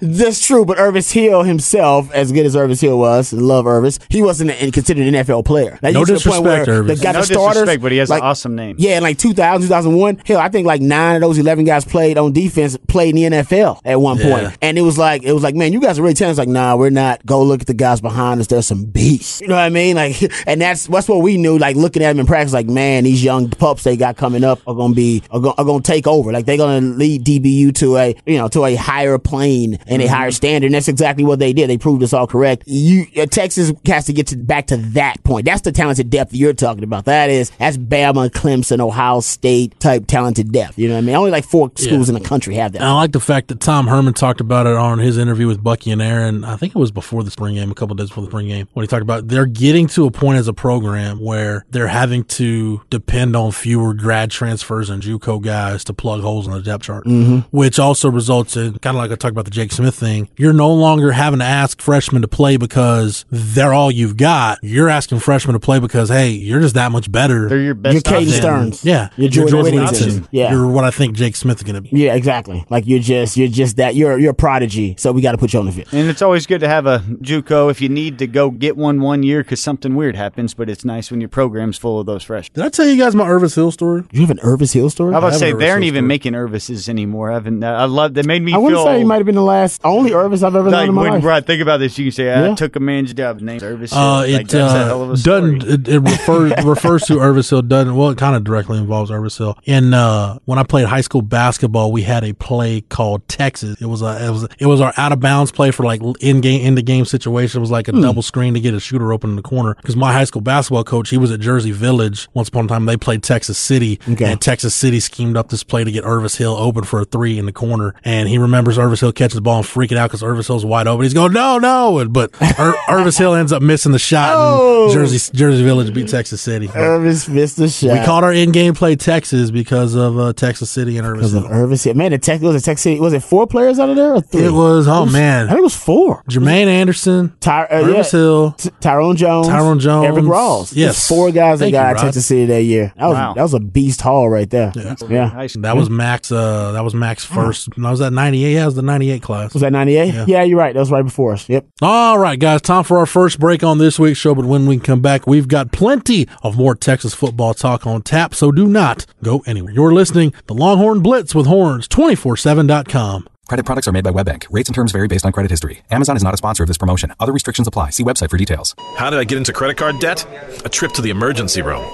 [SPEAKER 10] That's true, but Irvis Hill himself, as good as Irvis Hill was, love Irvis, he wasn't an- considered an NFL player. Like,
[SPEAKER 9] No
[SPEAKER 10] you get to the
[SPEAKER 9] disrespect, Irvis.
[SPEAKER 10] The guy,
[SPEAKER 6] No
[SPEAKER 10] the starters,
[SPEAKER 6] disrespect, but he has an awesome name.
[SPEAKER 10] Yeah, in like 2000, 2001, hell, I think like nine of those 11 guys played on defense, played in the NFL at one
[SPEAKER 9] Yeah.
[SPEAKER 10] point. And it was like, it was like, man, you guys are really talented. It's like, nah, we're not. Go look at the guys behind us. There's some beasts. You know what I mean? Like, and that's, that's what we knew, like looking at them in practice, like, man, these young pups they got coming up are going to be, are going, are going to take over. Like, they're going to lead DBU to a, you know, to a higher plane and a higher standard. And that's exactly what they did. They proved us all correct. You, uh, Texas has to get to back to that point. That's the talented depth you're talking about. That is, that's Bama, Clemson, Ohio State type talented depth. You know what I mean? Only like four schools in the country have that.
[SPEAKER 9] And I like the fact that Tom Herman talked about it on his interview with Bucky and Aaron. I think it was before the spring game, a couple of days before the spring game, when he talked about they're getting to a point as a program where they're having to depend on fewer grad transfers and JUCO guys to plug holes in the depth chart, mm-hmm. which also results in kind of like I talked about the Jake Smith thing. You're no longer having to ask freshmen to play because they're all you've got. You're asking freshmen to play because hey, you're just that much better.
[SPEAKER 6] They're your best
[SPEAKER 10] You're Caden. Sterns.
[SPEAKER 9] yeah,
[SPEAKER 10] You're Jordan Whittington.
[SPEAKER 9] Whittington.
[SPEAKER 10] Yeah.
[SPEAKER 9] you're what I think Jake Smith is going to be.
[SPEAKER 10] Yeah, exactly. Like you're just you're just that you're you're a prodigy. So we got to put you on the field.
[SPEAKER 6] And it's always good to have a JUCO if you need to go get one one year because something weird happens. But it's nice when your program's full of those freshmen.
[SPEAKER 9] Did I tell you guys my Irvis Hill story?
[SPEAKER 10] You have an Irvis Hill story.
[SPEAKER 6] I was about to say
[SPEAKER 9] an
[SPEAKER 6] they aren't
[SPEAKER 9] Irvis
[SPEAKER 6] even
[SPEAKER 9] story.
[SPEAKER 6] making Irvises anymore. I haven't. I love. They made me
[SPEAKER 10] I want to
[SPEAKER 6] feel.
[SPEAKER 10] say he might have been the last only Irvis I've ever known
[SPEAKER 6] like
[SPEAKER 10] in my
[SPEAKER 6] when
[SPEAKER 10] life.
[SPEAKER 6] Brad think about this, you can say I
[SPEAKER 10] Yeah.
[SPEAKER 6] took a man's job. Named Irvis. Hill.
[SPEAKER 9] Uh,
[SPEAKER 6] like,
[SPEAKER 9] it
[SPEAKER 6] that's a hell of
[SPEAKER 9] uh,
[SPEAKER 6] a story.
[SPEAKER 9] doesn't it, it refers refers to Irvis Hill doesn't well it kind of directly involves Irvis Hill. And uh, when I played high school basketball, we had a play called Texas. It was a it was it was our out of bounds play for like in game in the game situation. It was like a double screen to get a shooter open in the corner. Because my high school basketball coach, he was at Jersey Village once upon a time. They played Texas City,
[SPEAKER 10] Okay.
[SPEAKER 9] and Texas City schemed up this play play to get Irvis Hill open for a three in the corner, and he remembers Irvis Hill catches the ball and freaking out because Irvis Hill's wide open. He's going, no, no, and, but Ir- Irvis Hill ends up missing the shot,
[SPEAKER 10] Oh.
[SPEAKER 9] and Jersey Jersey Village beat Texas City.
[SPEAKER 10] Irvis missed the shot.
[SPEAKER 9] We called our in-game play Texas because of uh, Texas City and Irvis
[SPEAKER 10] because of
[SPEAKER 9] Hill.
[SPEAKER 10] Irvis Hill. Man, the Tech was a Tech City. Was it four players out of there or three?
[SPEAKER 9] It was oh
[SPEAKER 10] I
[SPEAKER 9] man,
[SPEAKER 10] think it was four.
[SPEAKER 9] Jermaine Anderson,
[SPEAKER 10] Ty- uh,
[SPEAKER 9] Irvis
[SPEAKER 10] yeah.
[SPEAKER 9] Hill,
[SPEAKER 10] T- Tyrone Jones,
[SPEAKER 9] Tyrone Jones.
[SPEAKER 10] Eric Rawls. There's
[SPEAKER 9] Yes.
[SPEAKER 10] four guys that got
[SPEAKER 9] you,
[SPEAKER 10] out. Texas City that year. That was
[SPEAKER 6] Wow.
[SPEAKER 10] that was a beast haul right there. Yeah.
[SPEAKER 6] Nice.
[SPEAKER 9] That was Max. Uh, that was Max first. I was at ninety eight. Yeah, it was the ninety eight class.
[SPEAKER 10] Was that 98?
[SPEAKER 9] Yeah.
[SPEAKER 10] Yeah. you're right. That was right before us. Yep.
[SPEAKER 9] All right, guys, time for our first break on this week's show. But when we come back, we've got plenty of more Texas football talk on tap. So do not go anywhere. You're listening the Longhorn Blitz with Horns 247.com.
[SPEAKER 5] Credit products are made by WebBank. Rates and terms vary based on credit history. Amazon is not a sponsor of this promotion. Other restrictions apply. See website for details.
[SPEAKER 11] How did I get into credit card debt? A trip to the emergency room.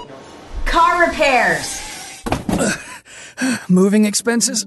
[SPEAKER 12] Car repairs.
[SPEAKER 13] Moving expenses?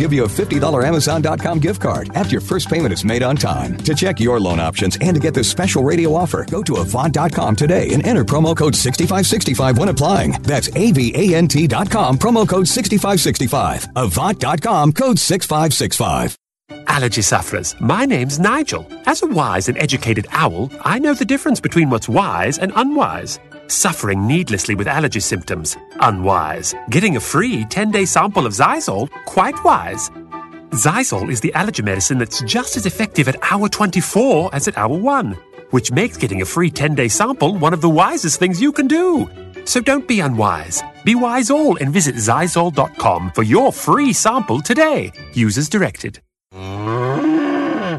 [SPEAKER 14] give you a $50 Amazon.com gift card after your first payment is made on time. To check your loan options and to get this special radio offer, go to Avant.com today and enter promo code 6565 when applying. That's AVANT.com, promo code 6565. Avant.com, code 6565.
[SPEAKER 15] Allergy sufferers, my name's Nigel. As a wise and educated owl, I know the difference between what's wise and unwise. Suffering needlessly with allergy symptoms, unwise. Getting a free 10 day sample of Xyzal, quite wise. Xyzal is the allergy medicine that's just as effective at hour 24 as at hour 1, which makes getting a free 10 day sample one of the wisest things you can do. So don't be unwise. Be wise all and visit Xyzal.com for your free sample today. Users directed.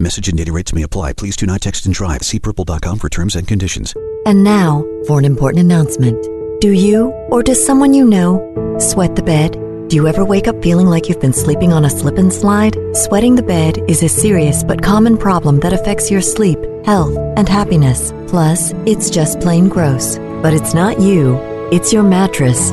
[SPEAKER 16] Message and data rates may apply. Please do not text and drive. See purple.com for terms and conditions.
[SPEAKER 17] And now for an important announcement. Do you, or does someone you know, sweat the bed? Do you ever wake up feeling like you've been sleeping on a slip and slide? Sweating the bed is a serious but common problem that affects your sleep, health, and happiness. Plus, it's just plain gross. But it's not you, it's your mattress.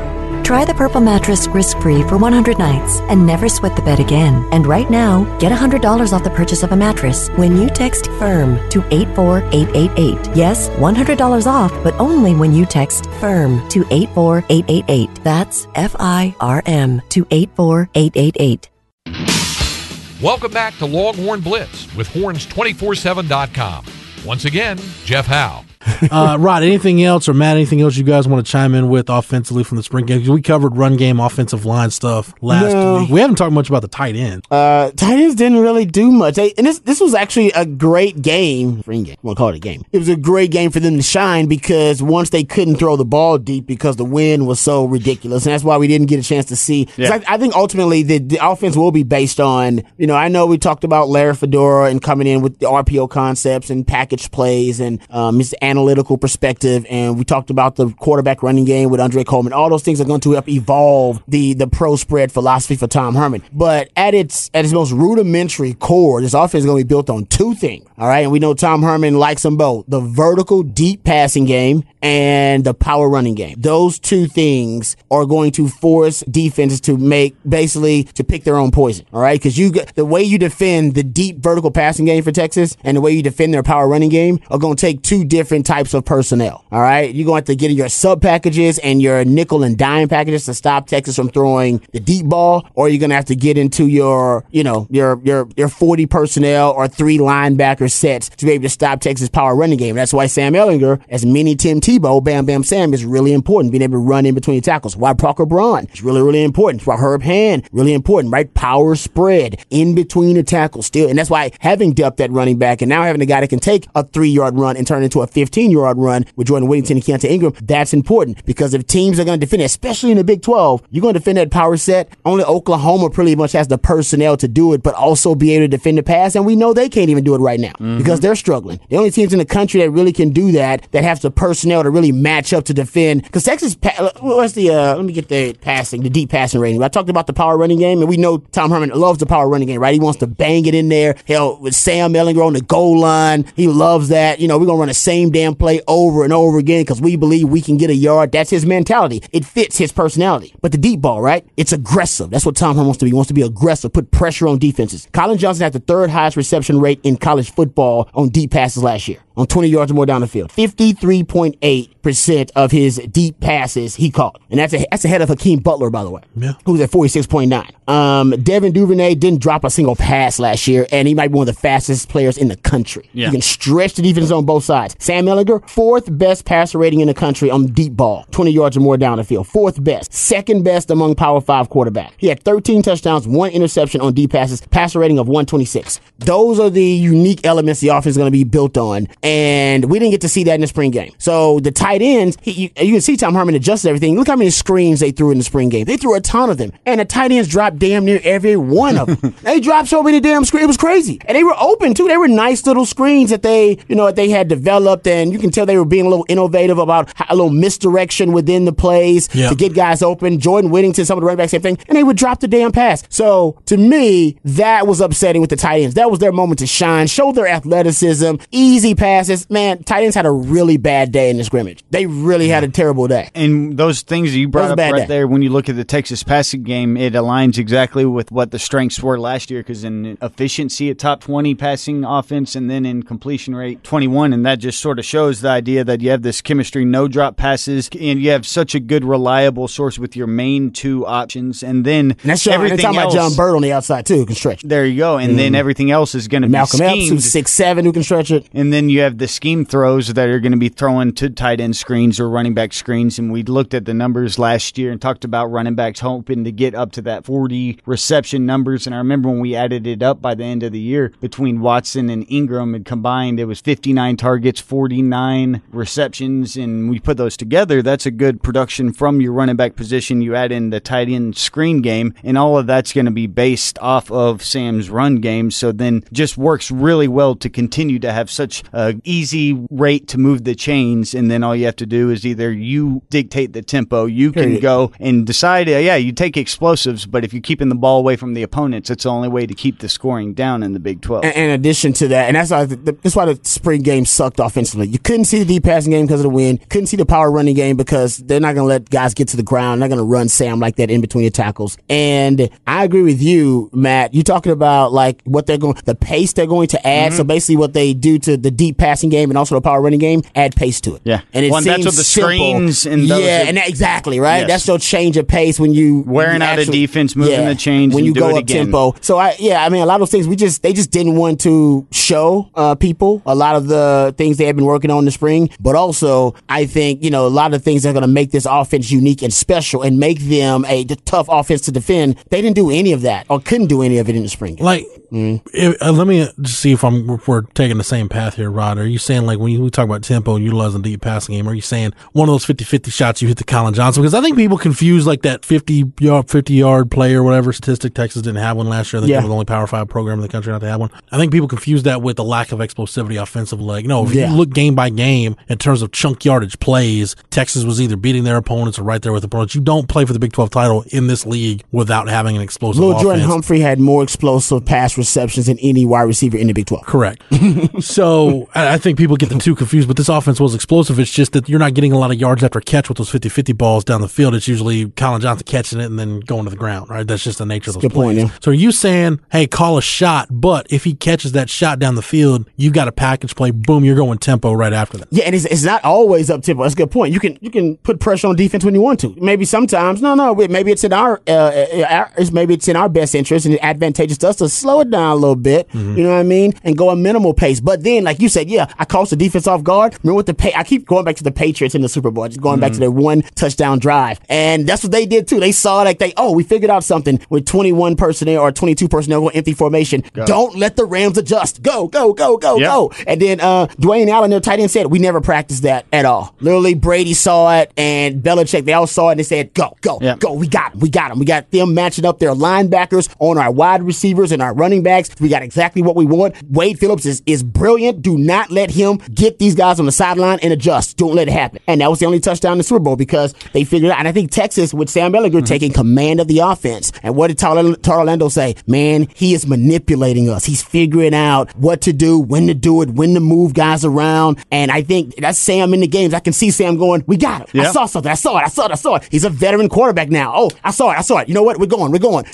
[SPEAKER 17] Try the Purple mattress risk-free for 100 nights and never sweat the bed again. And right now, get $100 off the purchase of a mattress when you text FIRM to 84888. Yes, $100 off, but only when you text FIRM to 84888. That's F-I-R-M to 84888.
[SPEAKER 2] Welcome back to Longhorn Blitz with horns247.com. Once again, Jeff Howe.
[SPEAKER 9] uh, Rod, anything else or Matt, anything else you guys want to chime in with offensively from the spring game? we covered run game, offensive line stuff last
[SPEAKER 10] No.
[SPEAKER 9] week. We haven't talked much about the tight end.
[SPEAKER 10] Uh, tight ends didn't really do much. They, and this this was actually a great game. Spring game. We'll call it a game. It was a great game for them to shine because once they couldn't throw the ball deep because the wind was so ridiculous, and that's why we didn't get a chance to see.
[SPEAKER 6] Yeah.
[SPEAKER 10] I, I think ultimately the, the offense will be based on. You know, I know we talked about Larry Fedora and coming in with the RPO concepts and package plays and um, his analytical perspective, and we talked about the quarterback running game with Andre Coleman. All those things are going to help evolve the the pro spread philosophy for Tom Herman. But at its at its most rudimentary core, this offense is going to be built on two things. All right, and we know Tom Herman likes them both: the vertical deep passing game and the power running game. Those two things are going to force defenses to make basically to pick their own poison. All right, because you the way you defend the deep vertical passing game for Texas and the way you defend their power running game are going to take two different different types of personnel. All right. You're going to have to get in your sub packages and your nickel and dime packages to stop Texas from throwing the deep ball, or you're going to have to get into your, you know, your, your, your 40 personnel or three linebacker sets to be able to stop Texas power running game. That's why Sam Ehlinger, as mini Tim Tebow, Bam Bam Sam is really important, being able to run in between tackles. Why Parker Braun is really, really important. Why Herb Hand, really important, right? Power spread in between the tackles still. And that's why having depth at running back and now having a guy that can take a three yard run and turn into a 15 yard run with Jordan Whittington and Keaontay Ingram, that's important because if teams are going to defend it, especially in the Big 12, you're going to defend that power set. Only Oklahoma pretty much has the personnel to do it, but also be able to defend the pass. And we know they can't even do it right now mm-hmm. because they're struggling. The only teams in the country that really can do that, that have the personnel to really match up to defend. Because Texas, what's the, uh, let me get the passing, the deep passing rating. I talked about the power running game, and we know Tom Herman loves the power running game, right? He wants to bang it in there. Hell, with Sam Ehlinger on the goal line, he loves that. You know, we're going to run the same damn play over and over again because we believe we can get a yard. That's his mentality. It fits his personality. But the deep ball, right? It's aggressive. That's what Tom Herman wants to be. He wants to be aggressive, put pressure on defenses. Collin Johnson had the third highest reception rate in college football on deep passes last year on 20 yards or more down the field. 53.8% of his deep passes he caught. And that's, a, that's ahead of Hakeem Butler, by the way.
[SPEAKER 9] Yeah.
[SPEAKER 10] Who's at 46.9. Um, Devin Duvernay didn't drop a single pass last year, and he might be one of the fastest players in the country. Yeah. He can stretch the defense on both sides. Sam Ehlinger, fourth best passer rating in the country on deep ball, 20 yards or more down the field. Fourth best. Second best among Power 5 quarterbacks. He had 13 touchdowns, one interception on deep passes, passer rating of 126. Those are the unique elements the offense is going to be built on and we didn't get to see that in the spring game. So the tight ends, he, you, you, can see Tom Herman adjusted everything. Look how many screens they threw in the spring game. They threw a ton of them, and the tight ends dropped damn near every one of them. they dropped so many damn screens. It was crazy, and they were open too. They were nice little screens that they, you know, that they had developed, and you can tell they were being a little innovative about a little misdirection within the plays yep. to get guys open. Jordan Whittington, some of the running backs, same thing, and they would drop the damn pass. So to me, that was upsetting with the tight ends. That was their moment to shine, show their athleticism, easy passes. Man, tight ends had a really bad day in the scrimmage. They really had a terrible day.
[SPEAKER 6] And those things you brought up right day. there, when you look at the Texas passing game, it aligns exactly with what the strengths were last year. Because in efficiency at top twenty passing offense, and then in completion rate twenty one, and that just sort of shows the idea that you have this chemistry, no drop passes, and you have such a good reliable source with your main two options, and then
[SPEAKER 10] and that's everything talking else, about John Burt on the outside too, who can stretch.
[SPEAKER 6] There you go, and mm. then everything else is going to be
[SPEAKER 10] Malcolm Epps, who's six seven, who can stretch it,
[SPEAKER 6] and then you have the scheme throws that are going to be throwing to tight end screens or running back screens. And we looked at the numbers last year and talked about running backs hoping to get up to that 40 reception numbers. And I remember when we added it up by the end of the year between Watson and Ingram and combined, it was 59 targets, 49 receptions. And we put those together. That's a good production from your running back position. You add in the tight end screen game, and all of that's going to be based off of Sam's run game. So then just works really well to continue to have such a easy rate to move the chains, and then all you have to do is either you dictate the tempo, you can go and decide. Uh, yeah, you take explosives, but if you're keeping the ball away from the opponents, it's the only way to keep the scoring down in the Big Twelve.
[SPEAKER 10] And in addition to that, and that's why the, that's why the spring game sucked offensively. You couldn't see the deep passing game because of the wind. Couldn't see the power running game because they're not going to let guys get to the ground. They're not going to run Sam like that in between your tackles. And I agree with you, Matt. You're talking about like what they're going, the pace they're going to add. Mm-hmm. So basically, what they do to the deep passing game and also the power running game, add pace to it.
[SPEAKER 6] Yeah,
[SPEAKER 10] and it
[SPEAKER 6] well,
[SPEAKER 10] seems
[SPEAKER 6] that's what the
[SPEAKER 10] simple.
[SPEAKER 6] screens and
[SPEAKER 10] yeah, and that, exactly right. Yes. That's your change of pace when you
[SPEAKER 6] wearing
[SPEAKER 10] you
[SPEAKER 6] out a defense, moving
[SPEAKER 10] yeah,
[SPEAKER 6] the chains
[SPEAKER 10] when you go
[SPEAKER 6] up
[SPEAKER 10] tempo. So I yeah, I mean a lot of those things we just they just didn't want to show uh, people a lot of the things they had been working on in the spring, but also I think you know a lot of things that are going to make this offense unique and special and make them a tough offense to defend. They didn't do any of that or couldn't do any of it in the spring.
[SPEAKER 9] Like, mm. if, uh, let me see if I'm if we're taking the same path here, Rod. Are you saying like when you, we talk about tempo and utilizing deep passing game, are you saying one of those 50-50 shots you hit to Collin Johnson? Because I think people confuse like that 50 yard, 50 yard play or whatever statistic. Texas didn't have one last year. I think yeah. they were the only Power Five program in the country not to have one. I think people confuse that with the lack of explosivity offensive leg. No, if yeah. you look game by game in terms of chunk yardage plays, Texas was either beating their opponents or right there with the opponents. You don't play for the Big 12 title in this league without having an explosive
[SPEAKER 10] Little
[SPEAKER 9] offense.
[SPEAKER 10] Jordan Humphrey had more explosive pass receptions than any wide receiver in the Big 12.
[SPEAKER 9] Correct. so I think people get the two confused, but this offense was explosive. It's just just that you're not getting a lot of yards after catch with those 50-50 balls down the field. It's usually Collin Johnson catching it and then going to the ground, right? That's just the nature of those
[SPEAKER 10] Good point, yeah.
[SPEAKER 9] So are you saying, hey, call a shot, but if he catches that shot down the field, you've got a package play, boom, you're going tempo right after that.
[SPEAKER 10] Yeah, and it's, it's not always up tempo. That's a good point. You can you can put pressure on defense when you want to. Maybe sometimes, no, no. Maybe it's in our, uh, uh, our it's, maybe it's in our best interest and advantageous to us to slow it down a little bit.
[SPEAKER 9] Mm-hmm.
[SPEAKER 10] You know what I mean, and go a minimal pace. But then, like you said, yeah, I cost the defense off guard. Remember what the pay? I keep going back to the Patriots in the Super Bowl. Just going back to
[SPEAKER 9] Mm-hmm.
[SPEAKER 10] their one touchdown drive, and that's what they did too. They saw like they oh we figured out something with 21 personnel or 22 personnel going empty formation. Don't let the Rams adjust. Go go go go
[SPEAKER 6] Yep.
[SPEAKER 10] go. And then uh, Dwayne Allen, their tight end, said, We never practiced that at all. Literally, Brady saw it and Belichick, they all saw it and they said, Go, go,
[SPEAKER 6] Yep.
[SPEAKER 10] go. We got 'em. We got them. We got them matching up their linebackers on our wide receivers and our running backs. We got exactly what we want. Wade Phillips is, is brilliant. Do not let him get these guys on the sideline and adjust. Don't let it happen. And that was the only touchdown in the Super Bowl because they figured out. And I think Texas, with Sam Ehlinger mm-hmm. taking command of the offense. And what did Tar- Todd Orlando say? Man, he is manipulating us. He's figuring out what to do, when to do it, when to move guys around. And I think that's Sam in the games. I can see Sam going, We got him. I saw something. I saw it. I saw it. I saw it. He's a veteran quarterback now. Oh, I saw it. I saw it. You know what? We're going. We're going.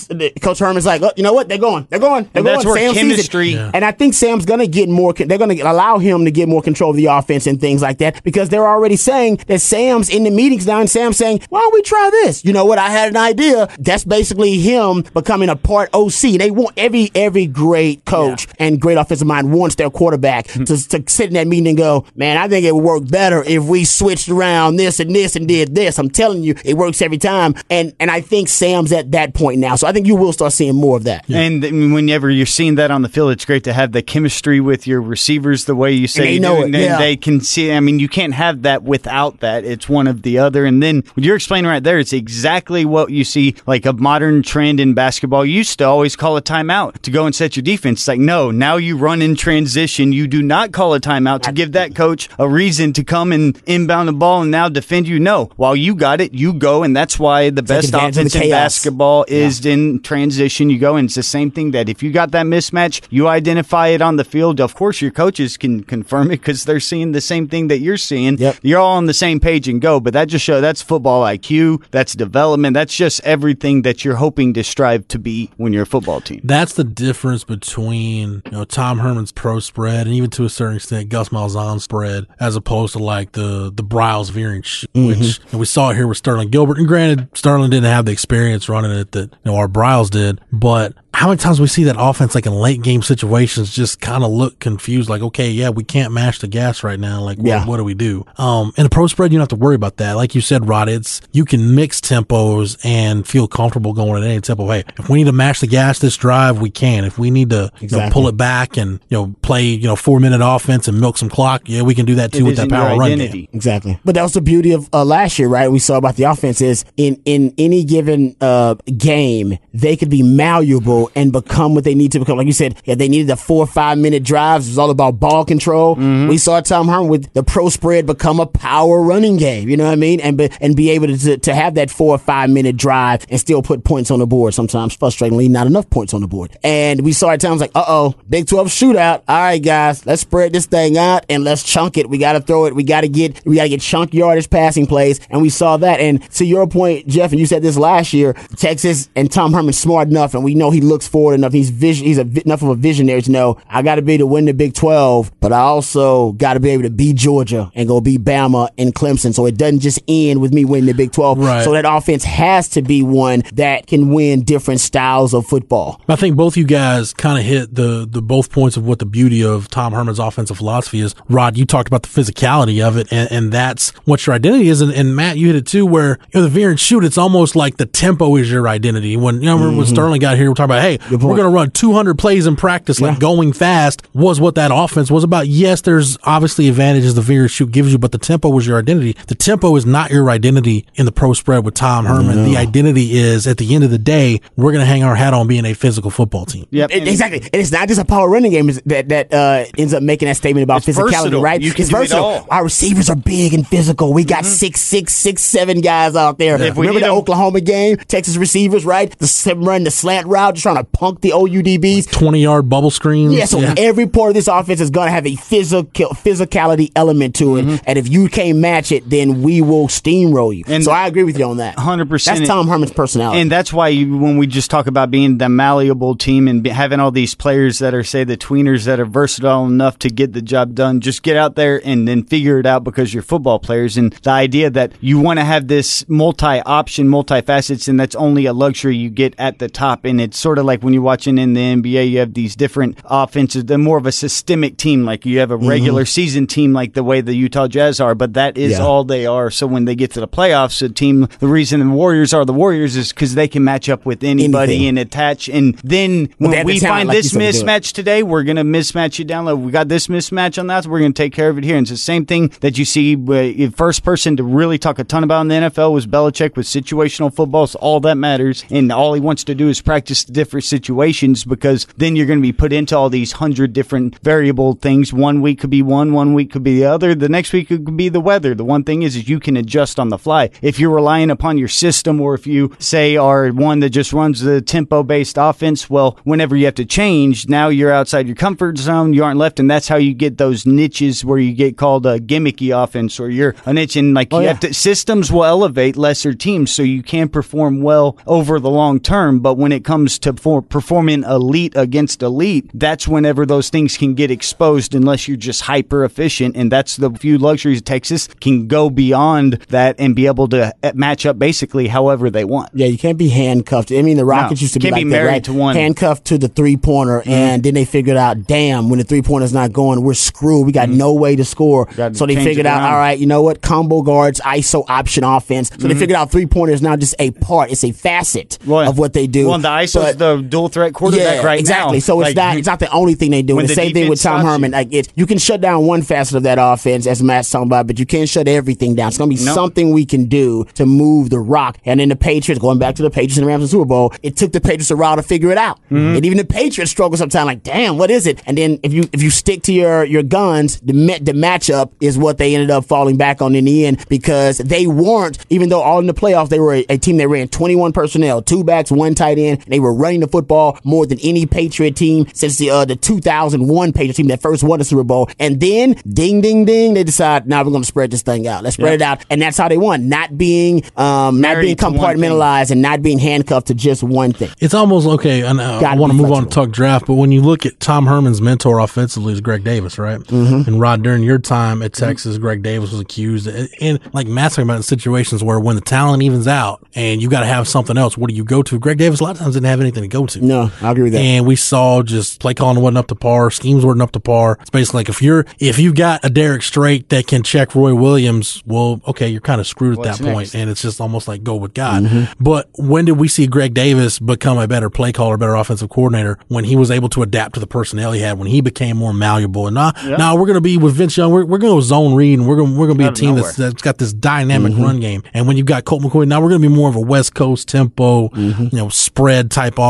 [SPEAKER 10] Coach Herman's like, oh, you know what? They're going. They're going. They're
[SPEAKER 6] And
[SPEAKER 10] going.
[SPEAKER 6] that's where
[SPEAKER 10] Sam
[SPEAKER 6] chemistry- Yeah.
[SPEAKER 10] And I think Sam's going to get more, they're going to allow him to get more control of the offense and things like that because they're already saying that Sam's in the meetings now and Sam's saying, why don't we try this? You know what? I had an idea. That's basically him becoming a part OC. They want every, every great coach and great offensive mind wants their quarterback hmm. to, to sit in that meeting and go, man, I think it would work better if we switched around this and this and did this. I'm telling you, it works every time. And, and I think Sam's at that point now. So I think you will start seeing more of that.
[SPEAKER 6] And whenever you're seeing that on the field, it's great to have the chemistry with your receivers the way you say
[SPEAKER 10] they
[SPEAKER 6] you
[SPEAKER 10] know
[SPEAKER 6] do,
[SPEAKER 10] it,
[SPEAKER 6] and then
[SPEAKER 10] yeah.
[SPEAKER 6] they can see. I mean, you can't have that without that. It's one of the other. And then you're explaining right there, it's exactly what you see like a modern trend in basketball. You used to always call a timeout to go and set your defense. It's like, no, now you run in transition. You do not call a timeout to give that coach a reason to come and inbound the ball and now defend you. No, while you got it, you go, and that's why the best
[SPEAKER 10] advantage of the
[SPEAKER 6] offense in basketball is in transition. You go, and it's the same thing that if you got that mismatch, you identify it on the field. Of course, your coaches can confirm it because they're seeing the same thing that you're seeing.
[SPEAKER 10] Yep.
[SPEAKER 6] You're all on the same page and go. But that just shows that's football IQ. That's development. That's just everything that you're hoping to strive to be when you're a football team.
[SPEAKER 9] That's the difference between you know Tom Herman's pro spread and even to a certain extent Gus Malzahn's spread, as opposed to like the the Briles variant, sh- mm-hmm. which we saw here with Sterling Gilbert. And granted, Sterling didn't have the experience running it that you know Art Briles did, but how many times we see that offense like in late game situations just kind of look confused, like okay, yeah, we can't mash the gas right now. Like, what,
[SPEAKER 10] Yeah.
[SPEAKER 9] what do we do? Um, in the pro spread, you don't have to worry about that. Like you said, Rod, it's you can mix tempos and feel comfortable going at any tempo. Hey, if we need to mash the gas this drive, we can. If we need to you know, pull it back and you know play you know four minute offense and milk some clock, yeah, we can do that too
[SPEAKER 6] It
[SPEAKER 9] with that power run game.
[SPEAKER 10] Exactly. But that was the beauty of uh, last year, right? We saw about the offense is in, in any given uh, game, they could be malleable and become what they need to become. Like you said, yeah, they needed the four or five minute drives. It was all about ball control.
[SPEAKER 6] Mm-hmm.
[SPEAKER 10] We saw Tom Herman with the pro spread become a power running game. You know what I mean? And be, and be able to, to to have that four or five minute drive and still put points on the board. Sometimes frustratingly, not enough points on the board. And we saw at times like, uh oh, Big Twelve shootout. All right, guys, let's spread this thing out and let's chunk it. We got to throw it. We got to get we got to get chunk yardage passing plays. And we saw that. And to your point, Jeff, and you said this last year, Texas and Tom Herman smart enough, and we know he looks forward enough. He's vision. He's a, enough of a visionary to know I got to be to win the Big Twelve, but I also got to be able to beat Georgia and go beat Bama and Clemson. So it doesn't just end with me winning the Big Twelve.
[SPEAKER 9] Right.
[SPEAKER 10] So that offense has to be one that can win different styles of football.
[SPEAKER 9] I think both you guys kind of hit the the both points of what the beauty of Tom Herman's offensive philosophy is. Rod, you talked about the physicality of it, and, and that's what your identity is. And, and Matt, you hit it too, where you know the veer and shoot. It's almost like the tempo is your identity. When you know when
[SPEAKER 10] Mm-hmm.
[SPEAKER 9] Sterling got here, we're talking about, hey, we're going to run 200 plays in practice, like going fast was what that offense was about. Yes, there's obviously advantages the veer shoot gives you, but the tempo was your identity. The tempo is not your identity in the pro spread with Tom Herman. The identity is at the end of the day, we're going to hang our hat on being a physical football team.
[SPEAKER 6] Yep.
[SPEAKER 10] It- exactly. And it's not just a power running game that that uh, ends up making that statement about
[SPEAKER 6] It's
[SPEAKER 10] physicality,
[SPEAKER 6] versatile.
[SPEAKER 10] right?
[SPEAKER 6] You can
[SPEAKER 10] it's
[SPEAKER 6] do it
[SPEAKER 10] versatile.
[SPEAKER 6] all.
[SPEAKER 10] Our receivers are big and physical. We got six, six, six, seven guys out there.
[SPEAKER 6] If we
[SPEAKER 10] Remember
[SPEAKER 6] need
[SPEAKER 10] the
[SPEAKER 6] 'em-
[SPEAKER 10] Oklahoma game? Texas receivers, right? The sim run, the slant route, just trying to punk the OUDBs.
[SPEAKER 9] 20 yard bubble screens.
[SPEAKER 10] Yeah, so every part of this offense is going to have a physical physicality element to it.
[SPEAKER 6] Mm-hmm.
[SPEAKER 10] And if you can't match it, then we will steamroll you.
[SPEAKER 6] And
[SPEAKER 10] so I agree with you on that.
[SPEAKER 6] 100%.
[SPEAKER 10] That's Tom Herman's personality.
[SPEAKER 6] And that's why you, when we just talk about being the malleable team and be, having all these players that are, say, the tweeners that are versatile enough to get the job done, just get out there and then figure it out because you're football players. And the idea that you want to have this multi option, multi facets, and that's only a luxury you get at the top. And it's sort of like when you're watching in the NBA, you have these different offenses. They're more of a systemic team. Like you have a regular season team, like the way the Utah Jazz are, but that is
[SPEAKER 10] Yeah.
[SPEAKER 6] all they are. So when they get to the playoffs, a team, the reason the Warriors are the Warriors is because they can match up with anybody
[SPEAKER 10] Anything.
[SPEAKER 6] and attach. And then when
[SPEAKER 10] the
[SPEAKER 6] we
[SPEAKER 10] talent,
[SPEAKER 6] find
[SPEAKER 10] like
[SPEAKER 6] this mismatch today, we're going to mismatch you down low. We got this mismatch on that, so we're going to take care of it here. And it's the same thing that you see. uh, First person to really talk a ton about in the NFL was Belichick with situational football. It's all that matters. And all he wants to do is practice the different situations because then you're going to be put into all these hundred different variable things. One week could be one, one week could be the other. The next week could be the weather. The one thing is, is you can adjust on the fly. If you're relying upon your system or if you say are one that just runs the tempo based offense, well, whenever you have to change, now you're outside your comfort zone. You aren't left. And that's how you get those niches where you get called a gimmicky offense or you're a niche and like
[SPEAKER 10] Oh,
[SPEAKER 6] you
[SPEAKER 10] yeah.
[SPEAKER 6] have to, systems will elevate lesser teams so you can perform well over the long term. But when it comes to for performing elite against elite, that's whenever those things can get exposed unless you're just hyper efficient. And that's the few luxuries Texas can go beyond that and be able to uh, match up basically however they want.
[SPEAKER 10] Yeah, you can't be handcuffed. I mean, the Rockets
[SPEAKER 6] No,
[SPEAKER 10] used to be like
[SPEAKER 6] be
[SPEAKER 10] that,
[SPEAKER 6] married
[SPEAKER 10] right?
[SPEAKER 6] to one. Mm-hmm.
[SPEAKER 10] handcuffed to the three pointer, and then they figured out, damn, when the three pointer's not going, we're screwed. We got no way to score.
[SPEAKER 6] Mm-hmm. Gotta
[SPEAKER 10] So they figured out, all right, you know what? Combo guards, ISO option offense. So they
[SPEAKER 6] Mhm.
[SPEAKER 10] figured out three pointer is now just a part. It's a facet
[SPEAKER 6] Well,
[SPEAKER 10] of what they do.
[SPEAKER 6] Well, the ISO's Dual threat quarterback
[SPEAKER 10] yeah,
[SPEAKER 6] right
[SPEAKER 10] exactly.
[SPEAKER 6] now.
[SPEAKER 10] So it's
[SPEAKER 6] Like,
[SPEAKER 10] not
[SPEAKER 6] you-
[SPEAKER 10] it's not the only thing they do. the
[SPEAKER 6] the
[SPEAKER 10] same thing with Tom
[SPEAKER 6] stops you.
[SPEAKER 10] Herman. Like it, you can shut down one facet of that offense, as Matt's talking about, but you can't shut everything down. It's gonna be
[SPEAKER 6] No.
[SPEAKER 10] something we can do to move the rock. And then the Patriots, going back to the Patriots and the Rams in Super Bowl, it took the Patriots a while to figure it out.
[SPEAKER 6] Mm-hmm.
[SPEAKER 10] And even the Patriots struggle sometimes. Like, damn, what is it? And then if you if you stick to your your guns, the the matchup is what they ended up falling back on in the end because they weren't. Even though all in the playoffs they were a, a team that ran 21 personnel, two backs, one tight end. And they were running the football more than any Patriot team since the uh, the 2001 Patriot team that first won the Super Bowl. And then, ding, ding, ding, they decide now we're going to spread this thing out. Let's spread it out, and that's how they won. Not being um, not being
[SPEAKER 6] to one thing.
[SPEAKER 10] compartmentalized and not being handcuffed to just one thing.
[SPEAKER 9] It's almost okay. And uh, I want to
[SPEAKER 10] be
[SPEAKER 9] move on to talk draft, but when you look at Tom Herman's mentor offensively is Greg Davis, right? Mm-hmm. And Rod, during your time at Texas, Greg Davis was accused, and, and like Matt's talking about in situations where when the talent evens out and you got to have something else, what do you go to? Greg Davis a lot of times didn't have anything to go to.
[SPEAKER 10] No, I agree with that.
[SPEAKER 9] And we saw just play calling wasn't up to par, schemes weren't up to par. It's basically like if you're if you've got a Derrick Strait that can check Roy Williams, well, okay, you're kind of screwed at
[SPEAKER 6] What's
[SPEAKER 9] that point,
[SPEAKER 6] next?
[SPEAKER 9] and it's just almost like go with God.
[SPEAKER 10] Mm-hmm.
[SPEAKER 9] But when did we see Greg Davis become a better play caller, better offensive coordinator? When he was able to adapt to the personnel he had, when he became more malleable. And now,
[SPEAKER 6] Yeah.
[SPEAKER 9] now we're going to be with Vince Young. We're, we're going to zone read, and we're going we're going to be a
[SPEAKER 6] Out of
[SPEAKER 9] team that's, that's got this dynamic
[SPEAKER 10] Mm-hmm.
[SPEAKER 9] run game. And when you've got Colt McCoy, now we're going to be more of a West Coast tempo,
[SPEAKER 10] Mm-hmm.
[SPEAKER 9] you know, spread type offense.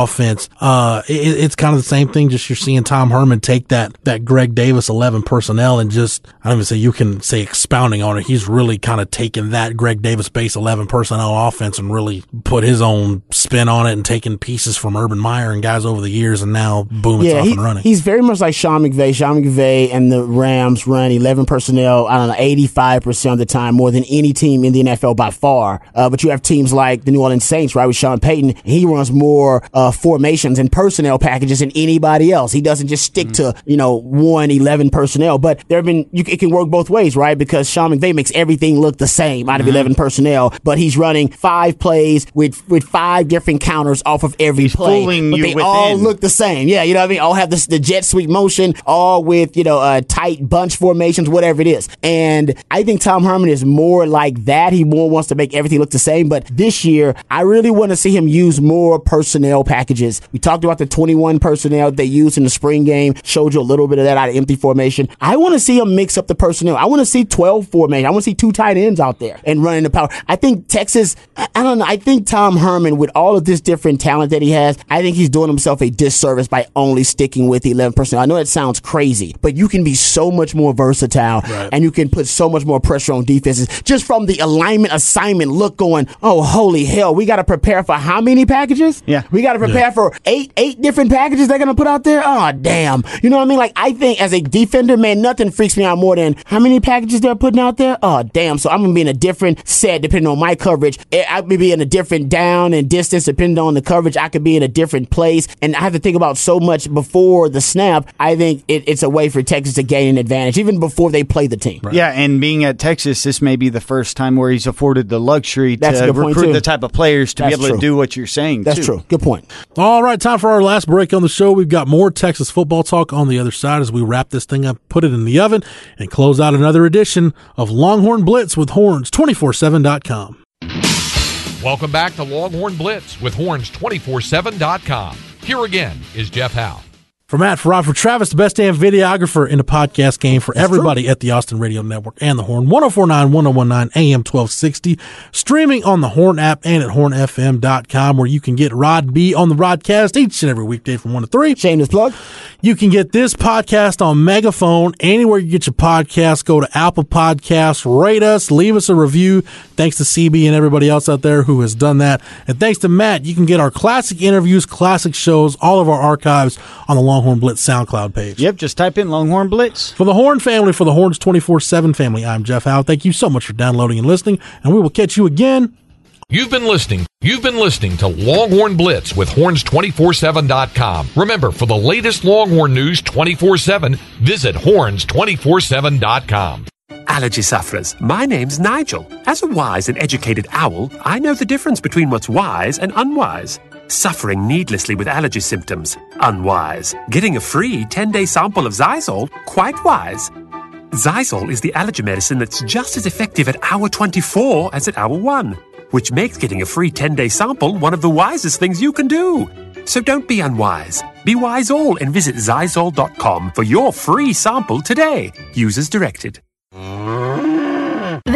[SPEAKER 9] Uh, it, it's kind of the same thing. Just you're seeing Tom Herman take that that Greg Davis eleven personnel and just I don't even say you can say expounding on it. He's really kind of taken that Greg Davis base eleven personnel offense and really put his own spin on it and taken pieces from Urban Meyer and guys over the years, and now boom, it's
[SPEAKER 10] yeah,
[SPEAKER 9] off
[SPEAKER 10] he-
[SPEAKER 9] and running.
[SPEAKER 10] he's very much like Sean McVay. Sean McVay and the Rams run 11 personnel, I don't know, 85% of the time, more than any team in the NFL by far. Uh, but you have teams like the New Orleans Saints, right, with Sean Payton. He runs more uh, formations and personnel packages than anybody else. He doesn't just stick to, you know, one 11 personnel. But there have been, you, it can work both ways, right? Because Sean McVay makes everything look the same out of 11 personnel, but he's running five plays with, with five different counters off of every play.
[SPEAKER 6] fooling
[SPEAKER 10] but
[SPEAKER 6] you
[SPEAKER 10] they all look the same. Yeah, you know what I mean? All have this the jet sweep motion, all with, you know, uh, tight bunch formations, whatever it is. And I think Tom Herman is more like that. He more wants to make everything look the same. But this year, I really want to see him use more personnel packages. We talked about the 21 personnel they used in the spring game, showed you a little bit of that out of empty formation. I want to see them mix up the personnel. I want to see 12 formation. I want to see two tight ends out there and running the power. I think Texas, I don't know. I think Tom Herman, with all of this different talent that he has, I think he's doing himself a disservice by only sticking with the 11 personnel. I know that sounds crazy, but you can be so much more versatile
[SPEAKER 9] Right.
[SPEAKER 10] and you can put so much more pressure on defenses just from the alignment assignment look going, oh, holy hell, we got to prepare for how many packages?
[SPEAKER 6] Yeah.
[SPEAKER 10] We got to prepare prepare for eight eight different packages they're gonna put out there. Oh damn, you know what I mean? Like I think as a defender, man, nothing freaks me out more than how many packages they're putting out there. Oh damn, so I'm gonna be in a different set depending on my coverage. Eh, I could be in a different down and distance depending on the coverage. I could be in a different place, and I have to think about so much before the snap. I think it, it's a way for Texas to gain an advantage even before they play the team.
[SPEAKER 6] Yeah, and being at Texas, this may be the first time where he's afforded the luxury
[SPEAKER 10] That's
[SPEAKER 6] to recruit the type of players to
[SPEAKER 10] That's
[SPEAKER 6] be able
[SPEAKER 10] true.
[SPEAKER 6] to do what you're saying.
[SPEAKER 10] That's
[SPEAKER 6] too.
[SPEAKER 10] true. Good point.
[SPEAKER 9] All right, time for our last break on the show. We've got more Texas football talk on the other side as we wrap this thing up, put it in the oven, and close out another edition of Longhorn Blitz with Horns247.com.
[SPEAKER 2] Welcome back to Longhorn Blitz with Horns247.com. Here again is Jeff Howe.
[SPEAKER 9] For Matt, for Rob, for Travis, the best damn videographer in the podcast game for everybody at the Austin Radio Network and the Horn. 1049, 1019, AM 1260. Streaming on the Horn app and at hornfm.com where you can get Rod B on the Rodcast each and every weekday from 1 to 3.
[SPEAKER 10] Shameless plug.
[SPEAKER 9] You can get this podcast on Megaphone anywhere you get your podcast. Go to Apple Podcasts, rate us, leave us a review. Thanks to CB and everybody else out there who has done that. And thanks to Matt, you can get our classic interviews, classic shows, all of our archives on the Longhorn Blitz SoundCloud page.
[SPEAKER 6] Yep, just type in Longhorn Blitz.
[SPEAKER 9] For the Horn family, for the Horns 24 7 family, I'm Jeff Howe. Thank you so much for downloading and listening, and we will catch you again.
[SPEAKER 2] You've been listening. You've been listening to Longhorn Blitz with horns247.com. Remember, for the latest Longhorn news 24/7, visit horns247.com.
[SPEAKER 15] Allergy sufferers, my name's Nigel. As a wise and educated owl, I know the difference between what's wise and unwise. Suffering needlessly with allergy symptoms, unwise. Getting a free 10 day sample of Xyzal, quite wise. Xyzal is the allergy medicine that's just as effective at hour 24 as at hour 1, which makes getting a free 10 day sample one of the wisest things you can do. So don't be unwise. Be wise all and visit Xyzal.com for your free sample today. Use as directed.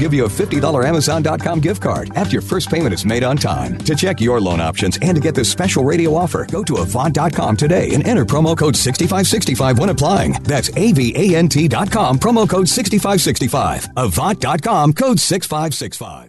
[SPEAKER 14] give you a $50 Amazon.com gift card after your first payment is made on time. To check your loan options and to get this special radio offer, go to Avant.com today and enter promo code 6565 when applying. That's AVANT.com, promo code 6565. Avant.com, code 6565.